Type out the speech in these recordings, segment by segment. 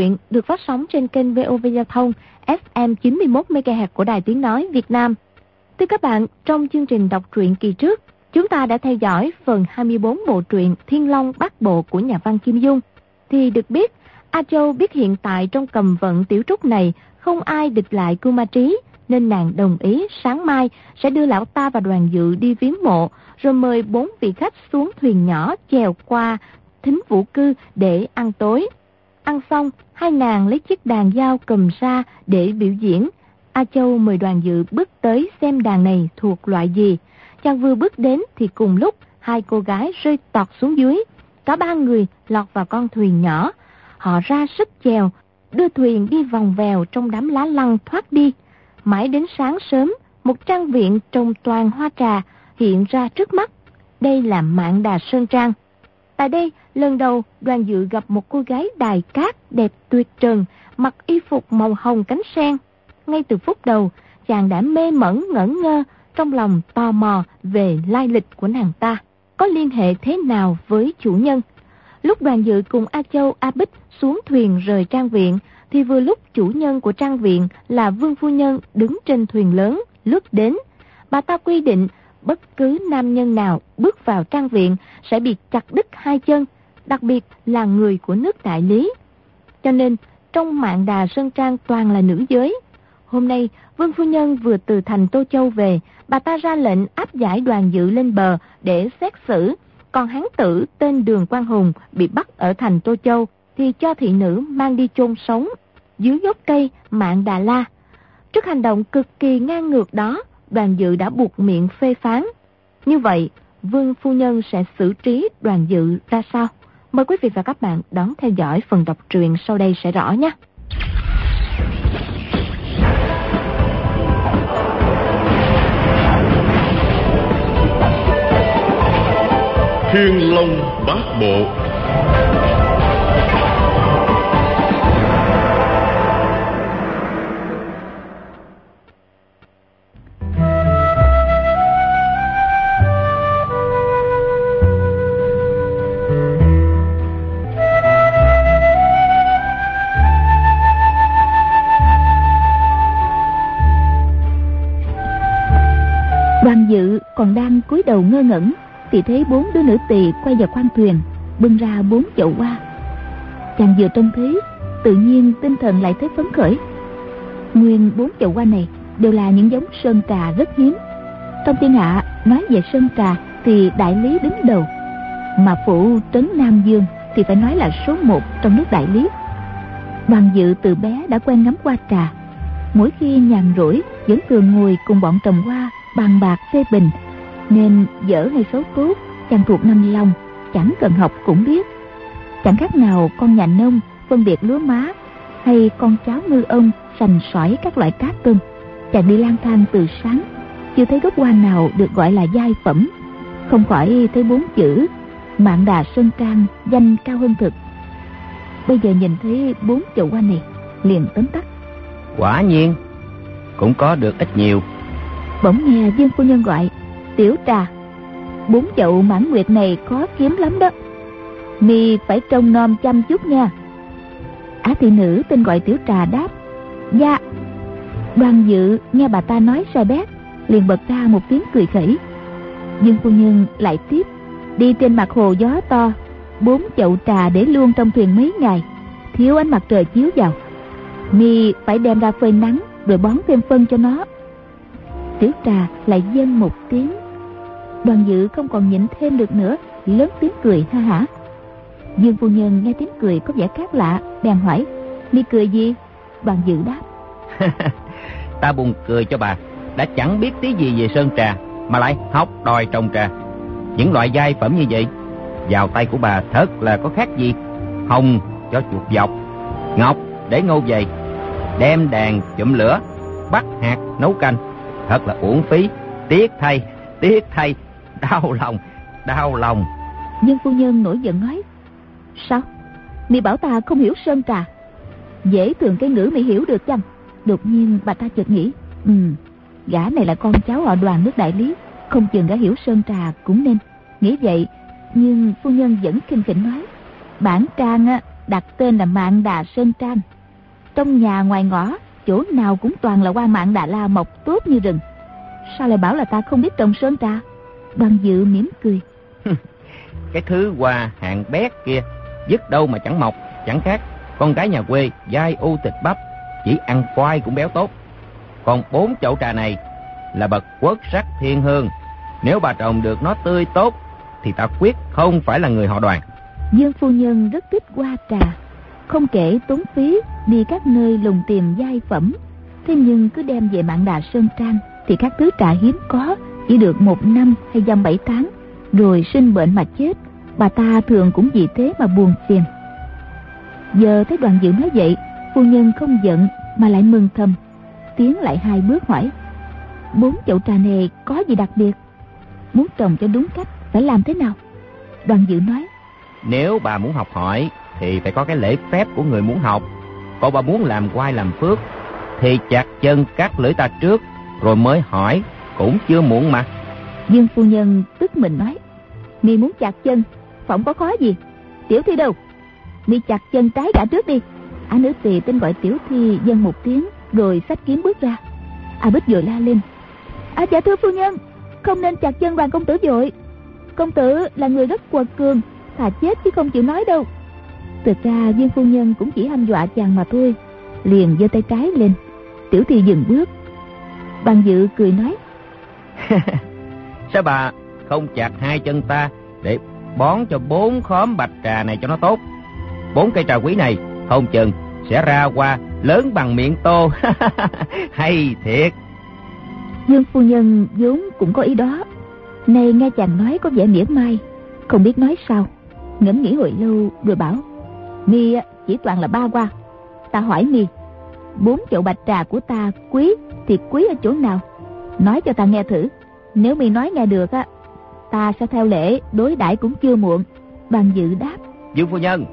truyện được phát sóng trên kênh VOV Giao thông FM 91MHz của Đài Tiếng Nói Việt Nam. Thưa các bạn, trong chương trình đọc truyện kỳ trước, chúng ta đã theo dõi phần 24 bộ truyện Thiên Long Bát Bộ của nhà văn Kim Dung. Thì được biết, A Châu biết hiện tại trong cầm vận tiểu trúc này không ai địch lại Cưu Ma Trí, nên nàng đồng ý sáng mai sẽ đưa lão ta và đoàn dự đi viếng mộ, rồi mời bốn vị khách xuống thuyền nhỏ chèo qua thính vũ cư để ăn tối. Ăn xong, hai nàng lấy chiếc đàn dao cầm ra để biểu diễn. A Châu mời đoàn dự bước tới xem đàn này thuộc loại gì. Chàng vừa bước đến thì cùng lúc hai cô gái rơi tọt xuống dưới. Cả ba người lọt vào con thuyền nhỏ. Họ ra sức chèo, đưa thuyền đi vòng vèo trong đám lá lăng thoát đi. Mãi đến sáng sớm, một trang viện trồng toàn hoa trà hiện ra trước mắt. Đây là mạng đà Sơn Trang. Tại đây, lần đầu đoàn dự gặp một cô gái đài cát đẹp tuyệt trần, mặc y phục màu hồng cánh sen. Ngay từ phút đầu, chàng đã mê mẩn ngẩn ngơ, trong lòng tò mò về lai lịch của nàng ta, có liên hệ thế nào với chủ nhân. Lúc đoàn dự cùng A Châu, A Bích xuống thuyền rời trang viện, thì vừa lúc chủ nhân của trang viện là Vương Phu Nhân đứng trên thuyền lớn, lướt đến. Bà ta quy định bất cứ nam nhân nào bước vào trang viện sẽ bị chặt đứt hai chân, đặc biệt là người của nước đại lý. Cho nên, trong mạng đà Sơn Trang toàn là nữ giới. Hôm nay, Vương Phu Nhân vừa từ thành Tô Châu về, bà ta ra lệnh áp giải đoàn dự lên bờ để xét xử. Còn hán tử tên Đường Quang Hùng bị bắt ở thành Tô Châu thì cho thị nữ mang đi chôn sống dưới gốc cây mạng Đà La. Trước hành động cực kỳ ngang ngược đó, đoàn dự đã buộc miệng phê phán. Như vậy, Vương Phu Nhân sẽ xử trí đoàn dự ra sao? Mời quý vị và các bạn đón theo dõi phần đọc truyện sau đây sẽ rõ nhé. Thiên Long Bát Bộ còn đang cúi đầu ngơ ngẩn, thì thấy bốn đứa nữ tỳ quay vào khoang thuyền, bưng ra bốn chậu hoa. Chàng vừa trông thấy, tự nhiên tinh thần lại thấy phấn khởi. Nguyên bốn chậu hoa này đều là những giống sơn trà rất hiếm. Trong thiên hạ nói về sơn trà thì đại lý đứng đầu, mà phụ trấn nam dương thì phải nói là số một trong nước đại lý. Đoàn dự từ bé đã quen ngắm hoa trà. Mỗi khi nhàn rỗi, vẫn thường ngồi cùng bọn trồng hoa bàn bạc phê bình. Nên dở hay xấu tốt, chàng thuộc năm lòng chẳng cần học cũng biết. Chẳng khác nào con nhà nông, phân biệt lúa má, hay con cháu ngư ông sành sỏi các loại cá cơm. Chàng đi lang thang từ sáng, chưa thấy gốc hoa nào được gọi là giai phẩm. Không khỏi thấy bốn chữ, mạng đà sơn trang danh cao hơn thực. Bây giờ nhìn thấy bốn chậu hoa này, liền tấm tắc quả nhiên, cũng có được ít nhiều bỗng nghe dương phu nhân gọi, tiểu trà, bốn chậu mãn nguyệt này khó kiếm lắm đó. Mi phải trông nom chăm chút nha. Á thị nữ tên gọi tiểu trà đáp dạ. Đoàn dự nghe bà ta nói sai bét, liền bật ra một tiếng cười khẩy. Dương phu nhân lại tiếp, đi trên mặt hồ gió to, bốn chậu trà để luôn trong thuyền mấy ngày, thiếu ánh mặt trời chiếu vào. Mi phải đem ra phơi nắng rồi bón thêm phân cho nó tiểu trà lại dâng một tiếng. Đoàn dự không còn nhịn thêm được nữa, lớn tiếng cười ha hả. Dương phu nhân nghe tiếng cười có vẻ khác lạ, bèn hỏi mi cười gì? Đoàn dự đáp, ta buồn cười cho bà, đã chẳng biết tí gì về sơn trà, mà lại học đòi trồng trà. Những loại giai phẩm như vậy, vào tay của bà thật là có khác gì. Hồng cho chuột dọc, ngọc để ngô dày, đem đàn chụm lửa, bắt hạt nấu canh thật là uổng phí. Tiếc thay tiếc thay. Đau lòng đau lòng. Nhưng phu nhân nổi giận nói sao? Mi bảo ta không hiểu sơn trà. Dễ thường cái ngữ mi hiểu được chăng? Đột nhiên bà ta chợt nghĩ ừ gã này là con cháu họ đoàn nước đại lý không chừng gã hiểu sơn trà cũng nên. Nghĩ vậy nhưng phu nhân vẫn kinh khỉnh nói bản trang á đặt tên là Mạng Đà Sơn Trang. Trong nhà ngoài ngõ, chỗ nào cũng toàn là hoa mạng Đà La mọc tốt như rừng. Sao lại bảo là ta không biết trồng sơn trà? Đoàn dự mỉm cười. cái thứ hoa hạng bét kia, dứt đâu mà chẳng mọc, chẳng khác. Con gái nhà quê, dai u thịt bắp, chỉ ăn khoai cũng béo tốt. Còn bốn chậu trà này là bậc quốc sắc thiên hương. Nếu bà trồng được nó tươi tốt, thì ta quyết không phải là người họ đoàn. Dương phu nhân rất thích hoa trà, không kể tốn phí đi các nơi lùng tìm giai phẩm. Thế nhưng cứ đem về mạng đà Sơn Trang thì các thứ trà hiếm có chỉ được một năm hay dăm bảy tháng, rồi sinh bệnh mà chết. Bà ta thường cũng vì thế mà buồn phiền. Giờ thấy đoàn dự nói vậy, phu nhân không giận mà lại mừng thầm. Tiến lại hai bước hỏi, bốn chậu trà này có gì đặc biệt? Muốn trồng cho đúng cách phải làm thế nào? Đoàn dự nói, nếu bà muốn học hỏi thì phải có cái lễ phép của người muốn học. Còn bà muốn làm quay làm phước thì chặt chân cắt lưỡi ta trước rồi mới hỏi cũng chưa muộn mà. Dương phu nhân tức mình nói, mi muốn chặt chân, phỏng có khó gì? Tiểu thi đâu? Mi chặt chân trái cả trước đi. Á nữ tỳ tên gọi tiểu thi dân một tiếng rồi sách kiếm bước ra. A bích vừa la lên. À dạ thưa phu nhân, không nên chặt chân đoàn công tử vội. Công tử là người rất quật cường, thà chết chứ không chịu nói đâu thực ra viên phu nhân cũng chỉ hăm dọa chàng mà thôi. Liền giơ tay trái lên. Tiểu thi dừng bước. Ban dự cười nói. Sao bà không chặt hai chân ta để bón cho bốn khóm bạch trà này cho nó tốt? Bốn cây trà quý này không chừng sẽ ra qua lớn bằng miệng tô. Hay thiệt. Dương phu nhân vốn cũng có ý đó. Nay nghe chàng nói có vẻ mỉa mai. Không biết nói sao. Ngẫm nghĩ hồi lâu rồi bảo mi chỉ toàn là ba qua ta hỏi mi, bốn chậu bạch trà của ta quý thì quý ở chỗ nào? Nói cho ta nghe thử. Nếu mi nói nghe được á, ta sẽ theo lễ, đối đãi cũng chưa muộn. Bằng dự đáp. Dương phu nhân,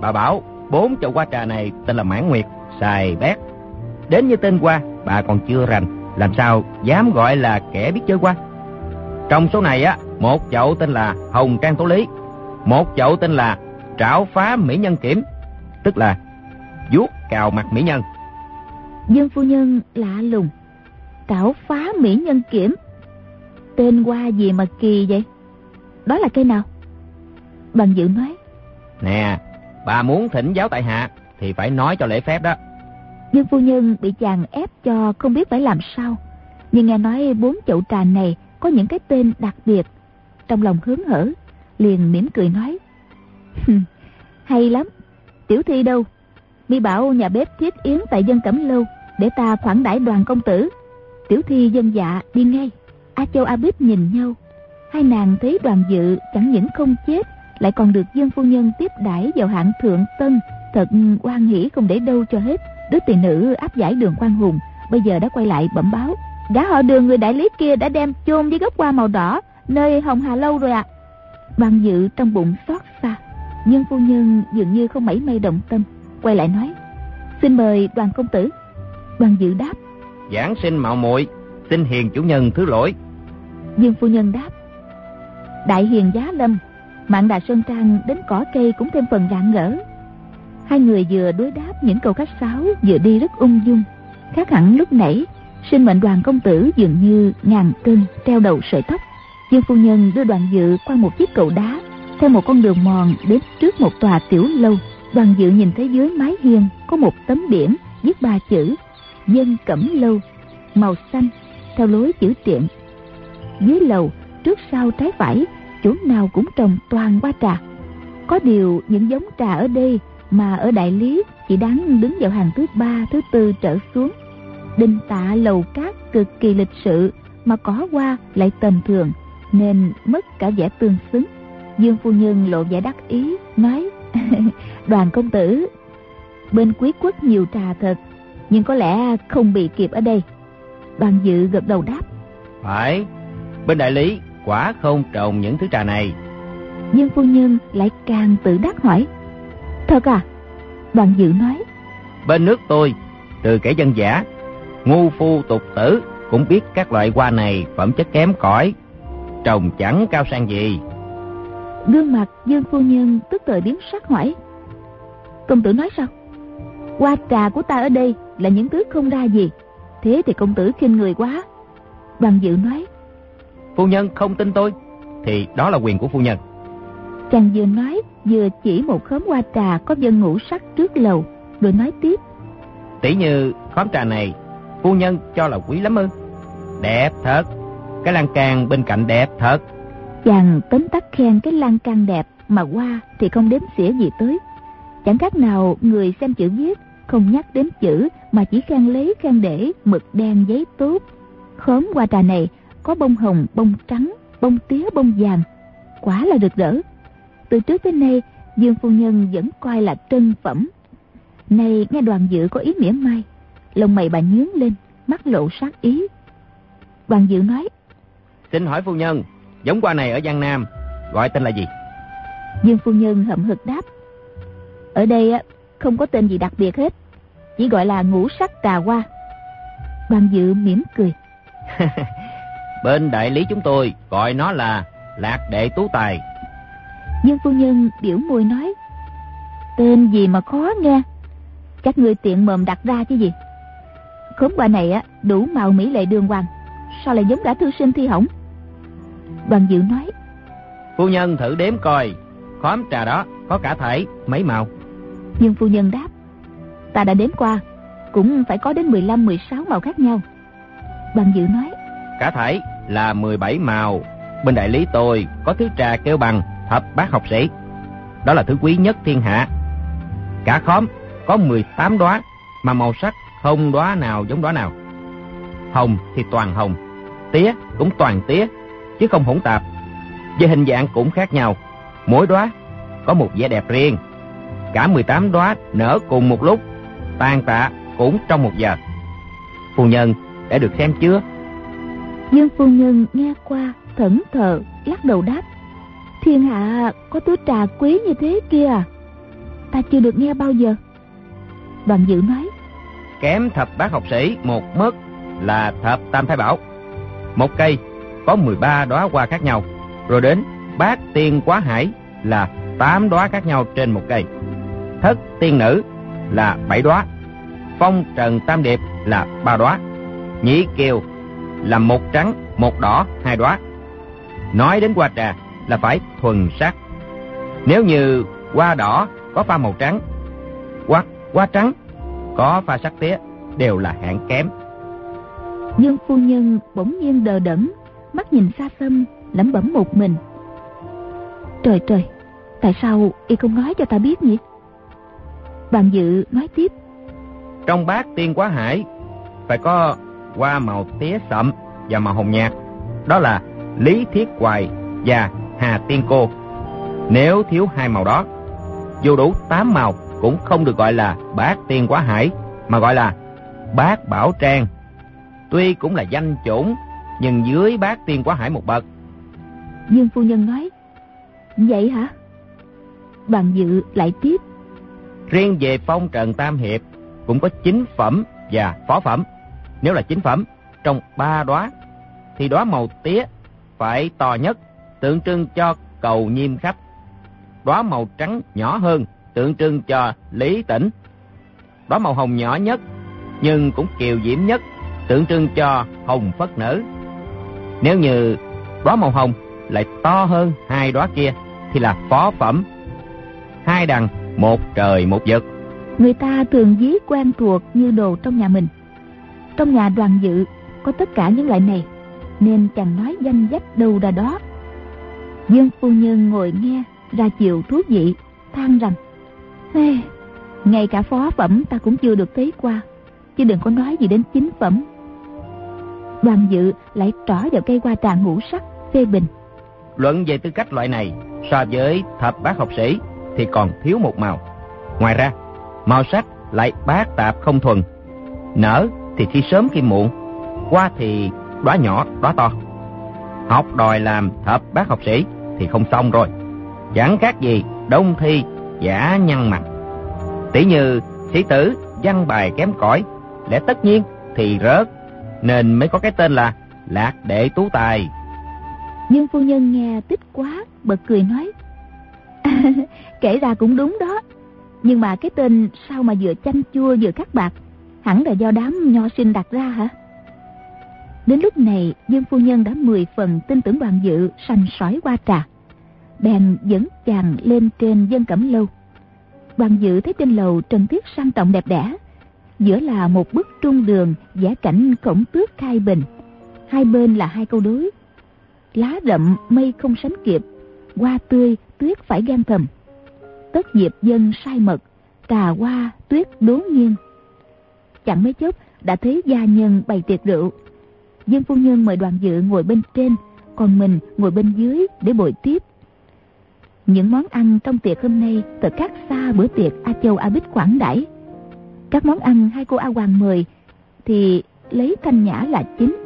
bà bảo bốn chậu hoa trà này tên là mãn nguyệt xài bét. Đến như tên qua bà còn chưa rành. Làm sao dám gọi là kẻ biết chơi qua trong số này á, một chậu tên là hồng trang tố lý, một chậu tên là trảo phá mỹ nhân kiểm, tức là vuốt cào mặt mỹ nhân. Dương phu nhân lạ lùng, trảo phá mỹ nhân kiểm, tên qua gì mà kỳ vậy? Đó là cây nào? Bằng dự nói. Nè, bà muốn thỉnh giáo tại hạ thì phải nói cho lễ phép đó. Dương phu nhân bị chàng ép cho không biết phải làm sao. Nhưng nghe nói bốn chậu trà này có những cái tên đặc biệt. Trong lòng hớn hở, liền mỉm cười nói hay lắm. Tiểu thi đâu? Mi bảo nhà bếp thiết yến tại dân cẩm lâu để ta khoản đãi đoàn công tử. Tiểu thi dân dạ đi ngay. A châu, a bích nhìn nhau. Hai nàng thấy đoàn dự chẳng những không chết, lại còn được dân phu nhân tiếp đãi vào hạng thượng tân. Thật quan hỷ không để đâu cho hết. Đứa tỳ nữ áp giải đường quan hùng, bây giờ đã quay lại bẩm báo. Gã họ đường người đại lý kia đã đem chôn với gốc hoa màu đỏ, nơi hồng hà lâu rồi ạ. À. Đoàn dự trong bụng xót xa. Nhưng phu nhân dường như không mảy may động tâm Quay lại nói Xin mời đoàn công tử. Đoàn dự đáp Giảng sinh mạo muội Xin hiền chủ nhân thứ lỗi. Dương phu nhân đáp Đại hiền giá lâm Mạng đà sơn trang đến cỏ cây cũng thêm phần rạng rỡ Hai người vừa đối đáp những câu khách sáo Vừa đi rất ung dung. Khác hẳn lúc nãy Sinh mệnh đoàn công tử dường như ngàn cân treo đầu sợi tóc. Dương phu nhân đưa đoàn dự qua một chiếc cầu đá theo một con đường mòn đến trước một tòa tiểu lâu, đoàn dự nhìn thấy dưới mái hiên có một tấm biển viết ba chữ dân cẩm lâu màu xanh, theo lối chữ tiện. Dưới lầu, trước sau trái phải, chỗ nào cũng trồng toàn hoa trà. Có điều những giống trà ở đây mà ở đại lý chỉ đáng đứng vào hàng thứ ba, thứ tư trở xuống. Đình tạ lầu cát cực kỳ lịch sự mà có hoa lại tầm thường, nên mất cả vẻ tương xứng dương phu nhân lộ vẻ đắc ý nói đoàn công tử bên quý quốc nhiều trà thật nhưng có lẽ không bị kịp ở đây. Đoàn dự gật đầu đáp phải bên đại lý quả không trồng những thứ trà này. Dương phu nhân lại càng tự đắc hỏi thật à? Đoàn dự nói bên nước tôi từ kẻ dân giả ngu phu tục tử cũng biết các loại hoa này phẩm chất kém cỏi trồng chẳng cao sang gì gương mặt dương phu nhân tức thời biến sắc hỏi Công tử nói sao? Hoa trà của ta ở đây là những thứ không ra gì. Thế thì công tử khinh người quá. Đoàn dự nói. Phu nhân không tin tôi, thì đó là quyền của phu nhân. Chàng vừa nói vừa chỉ một khóm hoa trà có dân ngũ sắc trước lầu, rồi nói tiếp. Tỷ như khóm trà này, phu nhân cho là quý lắm ư? Đẹp thật, cái lan can bên cạnh đẹp thật. Chàng tấm tắc khen cái lan can đẹp mà qua thì không đếm xỉa gì tới. Chẳng khác nào người xem chữ viết không nhắc đến chữ mà chỉ khen lấy khen để mực đen giấy tốt. Khóm hoa trà này có bông hồng, bông trắng, bông tía, bông vàng. Quá là rực rỡ. Từ trước tới nay, Dương Phu Nhân vẫn coi là trân phẩm. Nay nghe đoàn dự có ý mỉa mai, lông mày bà nhướng lên, mắt lộ sát ý. Đoàn dự nói, Xin hỏi phu nhân, giống hoa này ở Giang Nam, gọi tên là gì? Dương Phu Nhân hậm hực đáp, Ở đây không có tên gì đặc biệt hết, chỉ gọi là ngũ sắc trà hoa. Đoàn dự mỉm cười. Bên đại lý chúng tôi gọi nó là lạc đệ tú tài. Dương phu nhân biểu môi nói Tên gì mà khó nghe Các ngươi tiện mồm đặt ra chứ gì Khóm qua này á đủ màu mỹ lệ đường hoàng Sao lại giống cả thư sinh thi hỏng Đoàn dự nói Phu nhân thử đếm coi Khóm trà đó có cả thể mấy màu Dương phu nhân đáp Ta đã đếm qua Cũng phải có đến 15-16 màu khác nhau Đoàn dự nói Cả thể là 17 màu Bên đại lý tôi có thứ trà kêu bằng thập bát học sĩ. Đó là thứ quý nhất thiên hạ. Cả khóm có 18 đóa mà màu sắc không đóa nào giống đóa nào. Hồng thì toàn hồng, tía cũng toàn tía, chứ không hỗn tạp. Về hình dạng cũng khác nhau, mỗi đóa có một vẻ đẹp riêng. Cả 18 đóa nở cùng một lúc, tan tạ cũng trong một giờ. Phu nhân đã được xem chưa? Dương phu nhân nghe qua thẫn thờ lắc đầu đáp Thiên hạ có thứ trà quý như thế kia à Ta chưa được nghe bao giờ Đoàn dự nói Kém thập bát học sĩ một mất là thập tam thái bảo Một cây có 13 đóa hoa khác nhau. Rồi đến bát tiên quá hải là 8 đóa khác nhau trên một cây. Thất tiên nữ là 7 đóa. Phong trần tam điệp là ba đóa. Nhĩ kiều là một trắng, một đỏ, hai đóa. Nói đến hoa trà là phải thuần sắc. Nếu như hoa đỏ có pha màu trắng, hoặc hoa trắng có pha sắc tía đều là hạng kém. Dương phu nhân bỗng nhiên đờ đẫn, mắt nhìn xa xăm, lẩm bẩm một mình. Trời trời, tại sao y không nói cho ta biết nhỉ? Bàn dự nói tiếp. Trong bát tiên quá hải phải có hoa màu tía sậm và màu hồng nhạt. Đó là lý thiết hoài và Hà Tiên Cô. Nếu thiếu hai màu đó, dù đủ tám màu cũng không được gọi là bát tiên quá hải, mà gọi là bát bảo trang. Tuy cũng là danh chủng, nhưng dưới bát tiên quá hải một bậc. Dương phu nhân nói, vậy hả? Đoàn dự lại tiếp. Riêng về phong trần tam hiệp, cũng có chính phẩm và phó phẩm. Nếu là chính phẩm, trong ba đóa thì đóa màu tía phải to nhất tượng trưng cho cầu nhiêm khách. Đóa màu trắng nhỏ hơn, tượng trưng cho lý tỉnh. Đóa màu hồng nhỏ nhất, nhưng cũng kiều diễm nhất, tượng trưng cho hồng phất nở. Nếu như đóa màu hồng lại to hơn hai đóa kia, thì là phó phẩm. Hai đằng, một trời một vực. Người ta thường ví quen thuộc như đồ trong nhà mình. Trong nhà đoàn dự có tất cả những loại này, nên chàng nói danh dách đâu ra đó. Dương phu nhân ngồi nghe ra chiều thú vị, than rằng ngay cả phó phẩm ta cũng chưa được thấy qua, chứ đừng có nói gì đến chính phẩm. Đoàn dự lại trỏ vào cây hoa trà ngũ sắc, phê bình. Luận về tư cách loại này, so với thập bát học sĩ thì còn thiếu một màu. Ngoài ra, màu sắc lại bát tạp không thuần. Nở thì khi sớm khi muộn, qua thì đóa nhỏ, đóa to. Học đòi làm thập bát học sĩ thì không xong rồi. Chẳng khác gì đông thi giả nhăn mặt. Tỷ như sĩ tử văn bài kém cỏi, lẽ tất nhiên thì rớt, nên mới có cái tên là Lạc Đệ Tú Tài. Dương phu nhân nghe tích quá, bật cười nói. kể ra cũng đúng đó. Nhưng mà cái tên sao mà vừa chanh chua vừa cắt bạc Hẳn là do đám nho sinh đặt ra hả Đến lúc này Dương phu nhân đã mười phần tin tưởng đoàn dự sành sỏi qua trà Bèn dẫn chàng lên trên dân cẩm lâu Đoàn dự thấy trên lầu trần tiết sang trọng đẹp đẽ Giữa là một bức trung đường giả cảnh cổng tước khai bình. Hai bên là hai câu đối. Lá rậm mây không sánh kịp, Hoa tươi, tuyết phải gan thầm. Tất diệp dân sai mật Trà hoa, tuyết đố nghiêng. Chẳng mấy chốc, đã thấy gia nhân bày tiệc rượu. Dân phu nhân mời đoàn dự ngồi bên trên, Còn mình ngồi bên dưới để bồi tiếp. Những món ăn trong tiệc hôm nay Thật khác xa bữa tiệc A Châu A Bích quảng đãi. Các món ăn hai cô A Hoàng mời Thì lấy thanh nhã là chính.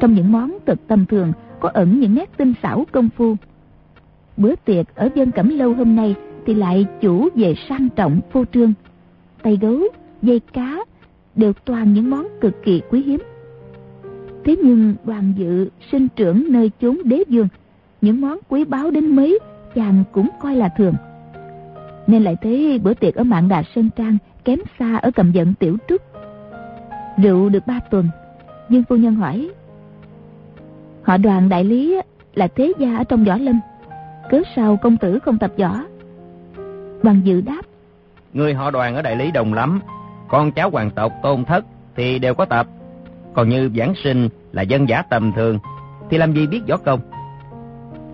Trong những món thực tầm thường Có ẩn những nét tinh xảo công phu. Bữa tiệc ở dân cẩm lâu hôm nay Thì lại chủ về sang trọng phô trương. Tay gấu, dây cá Đều toàn những món cực kỳ quý hiếm. Thế nhưng đoàn dự sinh trưởng nơi chốn đế dương Những món quý báu đến mấy Chàng cũng coi là thường. Nên lại thấy bữa tiệc ở mạng đà Sơn Trang Kém xa ở cầm giận tiểu trúc. Rượu được ba tuần Dương phu nhân hỏi Họ đoàn đại lý là thế gia ở trong võ lâm Cớ sao công tử không tập võ? Đoàn dự đáp Người họ đoàn ở đại lý đồng lắm Con cháu hoàng tộc tôn thất Thì đều có tập. Còn như giảng sinh là dân giả tầm thường Thì làm gì biết võ công?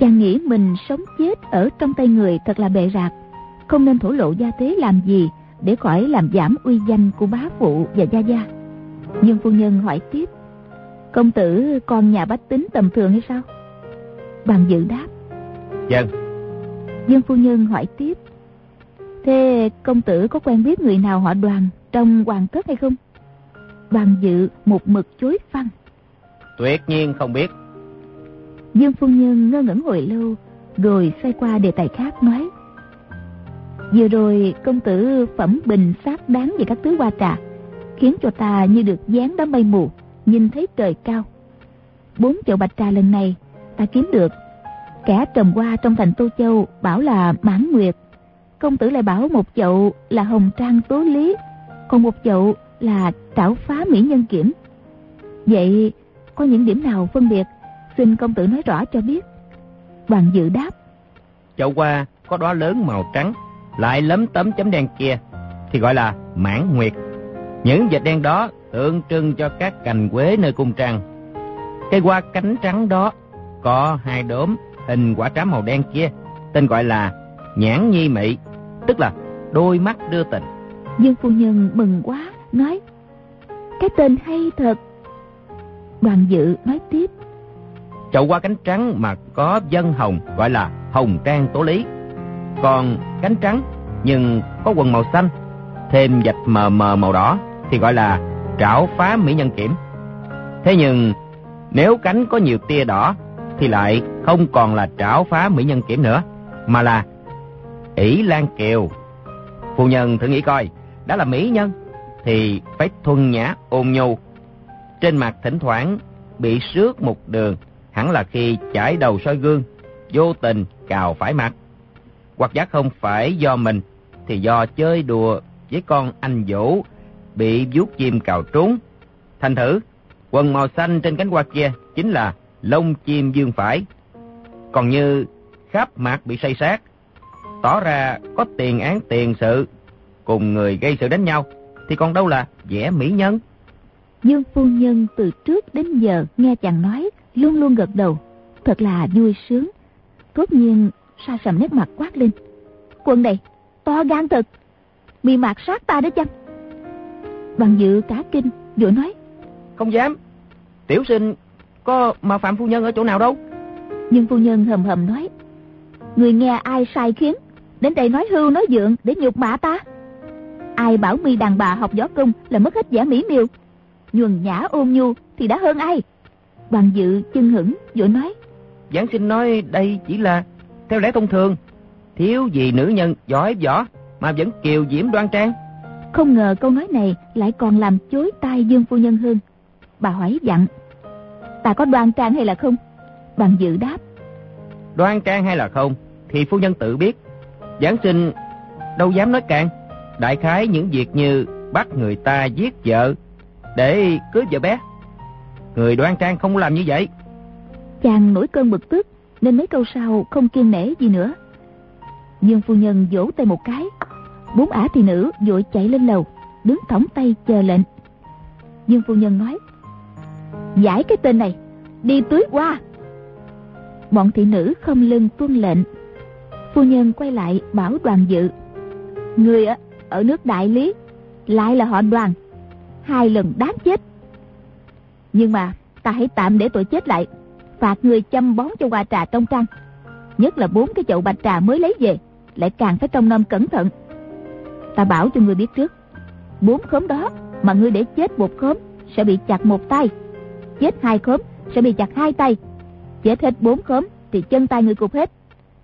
Chàng nghĩ mình sống chết Ở trong tay người thật là bệ rạc Không nên thổ lộ gia thế làm gì Để khỏi làm giảm uy danh của bá phụ và gia gia. Nhưng phu nhân hỏi tiếp Công tử con nhà bách tính tầm thường hay sao? Bằng dự đáp Dân Dương phu nhân hỏi tiếp Thế công tử có quen biết người nào họ đoàn Trong hoàng thất hay không? Đoàn dự một mực chối phăng Tuyệt nhiên không biết. Dương phu nhân ngơ ngẩn hồi lâu Rồi xoay qua đề tài khác nói Vừa rồi công tử phẩm bình sát đáng về các thứ hoa trà, Khiến cho ta như được dán đám mây mù, Nhìn thấy trời cao. Bốn chậu bạch trà lần này, Ta kiếm được. Kẻ trầm hoa trong thành Tô Châu Bảo là mãn nguyệt. Công tử lại bảo một chậu là hồng trang tố lý, Còn một chậu là trảo phá mỹ nhân kiểm. Vậy có những điểm nào phân biệt? Xin công tử nói rõ cho biết. Hoàng dự đáp. Chậu hoa có đóa lớn màu trắng lại lấm tấm chấm đen kia Thì gọi là mãn nguyệt. Những vệt đen đó tượng trưng cho các cành quế nơi cung trăng Cây hoa cánh trắng đó Có hai đốm hình quả trám màu đen kia Tên gọi là nhãn nhi mị Tức là đôi mắt đưa tình. Dương phu nhân mừng quá Nói Cái tên hay thật. Đoàn dự nói tiếp Chậu hoa cánh trắng mà có dân hồng gọi là hồng trang tố lý. Còn cánh trắng nhưng có quần màu xanh, thêm vạch mờ mờ màu đỏ thì gọi là trảo phá mỹ nhân kiểm. Thế nhưng nếu cánh có nhiều tia đỏ thì lại không còn là trảo phá mỹ nhân kiểm nữa, mà là ỷ lan kiều. Phu nhân thử nghĩ coi, đã là mỹ nhân thì phải thuần nhã ôn nhu. Trên mặt thỉnh thoảng bị xước một đường hẳn là khi chải đầu soi gương, vô tình cào phải mặt. Hoặc giả không phải do mình, thì do chơi đùa với con anh Vũ bị vuốt chim cào trúng. Thành thử, quần màu xanh trên cánh hoa kia chính là lông chim dương phải. Còn như khắp mặt bị say sát, tỏ ra có tiền án tiền sự, cùng người gây sự đánh nhau, thì còn đâu là vẻ mỹ nhân. Dương phu nhân từ trước đến giờ nghe chàng nói luôn luôn gật đầu thật là vui sướng Tốt nhiên sa sầm nét mặt quát lên. Quân này to gan thật. Bị mạt sát ta đó chăng? Bằng dự cả kinh vội nói. Không dám. Tiểu sinh có mà phạm phu nhân ở chỗ nào đâu? Nhưng phu nhân hầm hầm nói. Người nghe ai sai khiến đến đây nói hưu nói dượng để nhục mạ ta. Ai bảo mi đàn bà học võ công là mất hết vẻ mỹ miều. Nhuần nhã ôn nhu thì đã hơn ai? Đoàn dự chân hững vội nói. Giảng sinh nói đây chỉ là Theo lẽ thông thường Thiếu gì nữ nhân giỏi võ Mà vẫn kiều diễm đoan trang. Không ngờ câu nói này Lại còn làm chối tai Dương Phu Nhân hơn. Bà hỏi dặn Ta có đoan trang hay là không? Đoàn dự đáp Đoan trang hay là không Thì phu nhân tự biết. Giảng sinh đâu dám nói càng. Đại khái những việc như bắt người ta giết vợ để cưới vợ bé. Người đoan trang không làm như vậy. Chàng nổi cơn bực tức nên mấy câu sau không kiên nể gì nữa. Dương phu nhân vỗ tay một cái. Bốn ả thị nữ vội chạy lên lầu, đứng thõng tay chờ lệnh. Dương phu nhân nói, giải cái tên này, đi tưới qua. Bọn thị nữ không lưng tuân lệnh. Phu nhân quay lại bảo đoàn dự. Người ở nước Đại Lý, lại là họ đoàn, hai lần đáng chết. Nhưng mà ta hãy tạm để tội chết lại, phạt người chăm bón cho hoa trà trong trăng. Nhất là bốn cái chậu bạch trà mới lấy về, lại càng phải trông nom cẩn thận. Ta bảo cho ngươi biết trước, bốn khóm đó mà ngươi để chết một khóm sẽ bị chặt một tay, chết hai khóm sẽ bị chặt hai tay, chết hết bốn khóm thì chân tay ngươi cụt hết.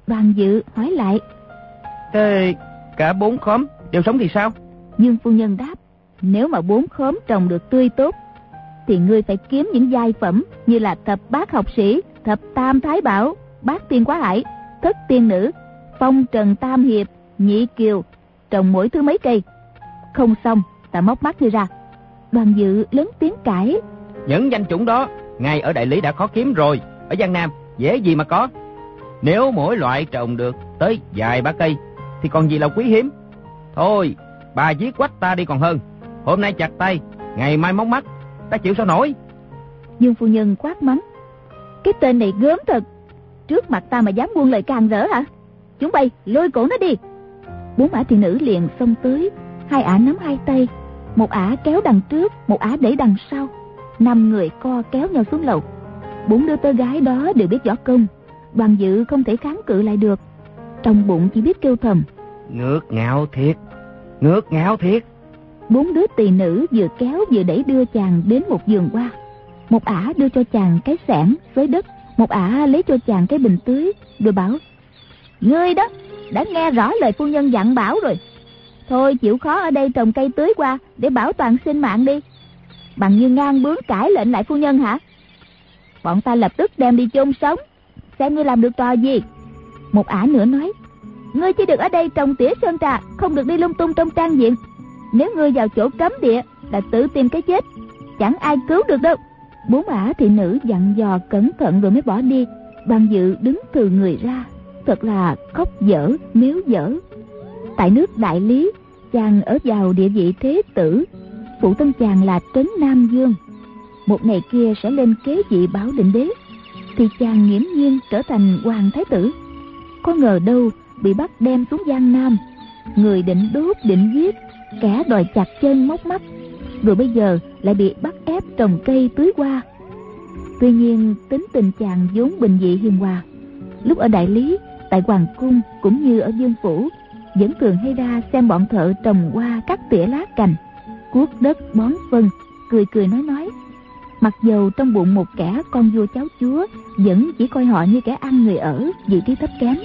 Đoàn dự hỏi lại. Thế cả bốn khóm đều sống thì sao? Dương phu nhân đáp, nếu mà bốn khóm trồng được tươi tốt, thì ngươi phải kiếm những giai phẩm như là thập bát học sĩ, thập tam thái bảo, bát tiên quá hải, thất tiên nữ, phong trần tam hiệp, nhị kiều, trồng mỗi thứ mấy cây. Không xong, ta móc mắt ngươi ra. Đoàn dự lớn tiếng cãi. Những danh chủng đó, ngay ở đại lý đã khó kiếm rồi, ở Giang Nam, dễ gì mà có. Nếu mỗi loại trồng được tới vài ba cây, thì còn gì là quý hiếm. Thôi, bà giết quách ta đi còn hơn. Hôm nay chặt tay, ngày mai móc mắt, ta chịu sao nổi. Dương phu nhân quát mắng. Cái tên này gớm thật. Trước mặt ta mà dám buông lời càng rỡ hả? Chúng bay, lôi cổ nó đi. Bốn ả thị nữ liền xông tới, hai ả nắm hai tay, một ả kéo đằng trước, một ả để đằng sau. Năm người co kéo nhau xuống lầu. Bốn đứa tơ gái đó đều biết võ công, đoàn dự không thể kháng cự lại được. Trong bụng chỉ biết kêu thầm. Ngước ngạo thiệt, ngước ngạo thiệt. Bốn đứa tỳ nữ vừa kéo vừa đẩy đưa chàng đến một giường qua. Một ả đưa cho chàng cái xẻng xới đất, một ả lấy cho chàng cái bình tưới, rồi bảo Ngươi đó, đã nghe rõ lời phu nhân dặn bảo rồi. Thôi chịu khó ở đây trồng cây tưới qua để bảo toàn sinh mạng đi. Bằng như ngang bướng cãi lệnh lại phu nhân hả? Bọn ta lập tức đem đi chôn sống. Xem ngươi làm được trò gì. Một ả nữa nói. Ngươi chỉ được ở đây trồng tỉa sơn trà, không được đi lung tung trong trang diện. Nếu ngươi vào chỗ cấm địa là tự tìm cái chết. Chẳng ai cứu được đâu. Bốn ả thị nữ dặn dò cẩn thận rồi mới bỏ đi. bằng dự đứng từ người ra, thật là khóc dở, miếu dở tại nước đại lý, chàng ở vào địa vị thế tử, phụ thân chàng là trấn nam dương một ngày kia sẽ lên kế vị bảo định đế, thì chàng nghiễm nhiên trở thành hoàng thái tử có ngờ đâu bị bắt đem xuống giang nam, người định đốt định giết kẻ đòi chặt chân móc mắt, rồi bây giờ lại bị bắt ép trồng cây tưới hoa. Tuy nhiên, tính tình chàng vốn bình dị hiền hòa. Lúc ở đại lý, tại hoàng cung cũng như ở dương phủ, vẫn thường hay ra xem bọn thợ trồng hoa cắt tỉa lá cành, cuốc đất, bón phân, cười cười nói nói. Mặc dầu trong bụng một kẻ con vua cháu chúa vẫn chỉ coi họ như kẻ ăn người ở vị trí thấp kém,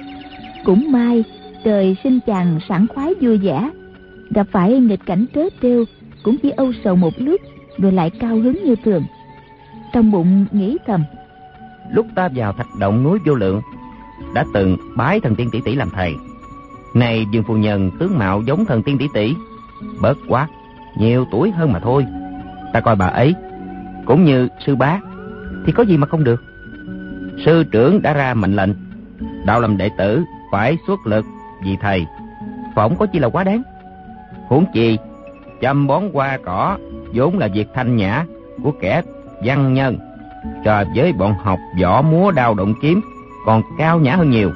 cũng may trời sinh chàng sảng khoái vui vẻ gặp phải nghịch cảnh trớ trêu cũng chỉ âu sầu một lúc rồi lại cao hứng như thường trong bụng nghĩ thầm lúc ta vào thạch động núi vô lượng đã từng bái thần tiên tỷ tỷ làm thầy. Này Dương Phu Nhân tướng mạo giống thần tiên tỷ tỷ, bớt quá, nhiều tuổi hơn mà thôi. Ta coi bà ấy, cũng như sư bá, thì có gì mà không được. Sư trưởng đã ra mệnh lệnh, đạo làm đệ tử phải xuất lực vì thầy, phỏng có chi là quá đáng. Huống chi, chăm bón hoa cỏ vốn là việc thanh nhã của kẻ văn nhân, trò với bọn học võ múa đao động kiếm còn cao nhã hơn nhiều.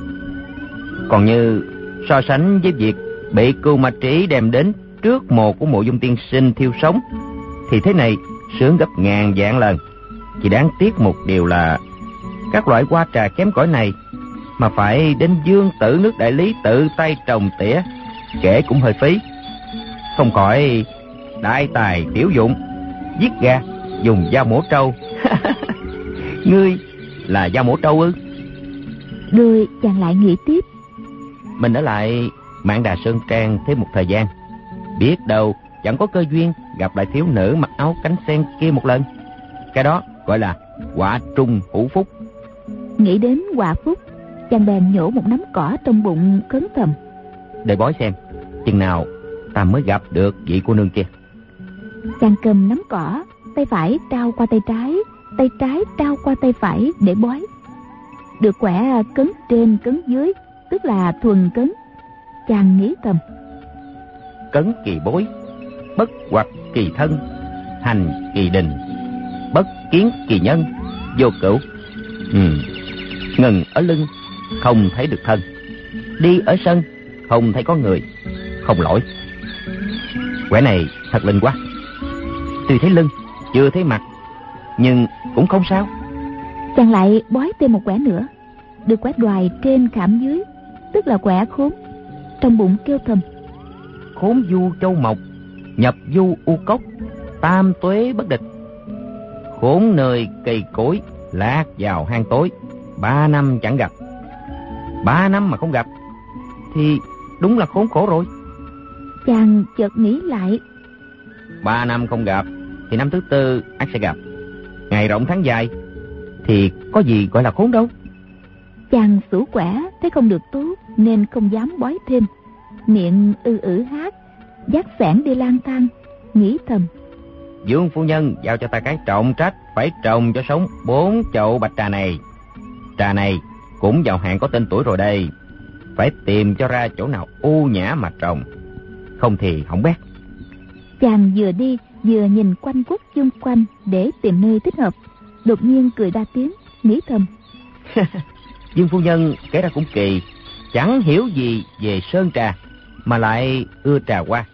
Còn như so sánh với việc bị cưu ma trí đem đến trước mồ của mộ dung tiên sinh thiêu sống, thì thế này sướng gấp ngàn vạn lần. Chỉ đáng tiếc một điều là các loại hoa trà kém cỏi này mà phải đến dương tử nước đại lý tự tay trồng tỉa, kể cũng hơi phí. Không khỏi đại tài tiểu dụng, giết gà, dùng dao mổ trâu. Ngươi là dao mổ trâu ư? Rồi chàng lại nghĩ tiếp. Mình ở lại Mạng Đà Sơn Trang thêm một thời gian. Biết đâu chẳng có cơ duyên Gặp lại thiếu nữ mặc áo cánh sen kia một lần. Cái đó gọi là quả trung hữu phúc. Nghĩ đến quả phúc Chàng bèn nhổ một nắm cỏ trong bụng cấn thầm Để bói xem Chừng nào ta mới gặp được vị cô nương kia. Chàng cầm nắm cỏ, tay phải trao qua tay trái, tay trái trao qua tay phải để bói. Được quẻ cấn trên cấn dưới, tức là thuần cấn. Chàng nghĩ thầm. Cấn kỳ bối, bất hoặc kỳ thân, hành kỳ đình, bất kiến kỳ nhân, vô cửu. Ừ. Ngừng ở lưng, không thấy được thân. Đi ở sân, không thấy có người, không lỗi. Quẻ này thật linh quá. Tuy thấy lưng, chưa thấy mặt, nhưng cũng không sao. Chàng lại bói thêm một quẻ nữa, được quẻ đoài trên khảm dưới, tức là quẻ khốn. Trong bụng kêu thầm. Khốn du châu mộc, nhập du u cốc, tam tuế bất địch. Khốn nơi cây cối, lạc vào hang tối, ba năm chẳng gặp. Ba năm mà không gặp, thì đúng là khốn khổ rồi. Chàng chợt nghĩ lại. Ba năm không gặp, thì năm thứ tư ắt sẽ gặp. Ngày rộng tháng dài, thì có gì gọi là khốn đâu. Chàng sủ quẻ thấy không được tốt nên không dám bói thêm. Miệng ư ử hát, dắt sẻn đi lang thang, nghĩ thầm. Dương phu nhân giao cho ta cái trọng trách phải trồng cho sống bốn chậu bạch trà này. Trà này cũng vào hạn có tên tuổi rồi đây. Phải tìm cho ra chỗ nào u nhã mà trồng. Không thì không bét. Chàng vừa đi vừa nhìn quanh quất chung quanh để tìm nơi thích hợp. Đột nhiên cười ra tiếng, nghĩ thầm. Dương phu nhân kể ra cũng kỳ, chẳng hiểu gì về sơn trà, mà lại ưa trà hoa.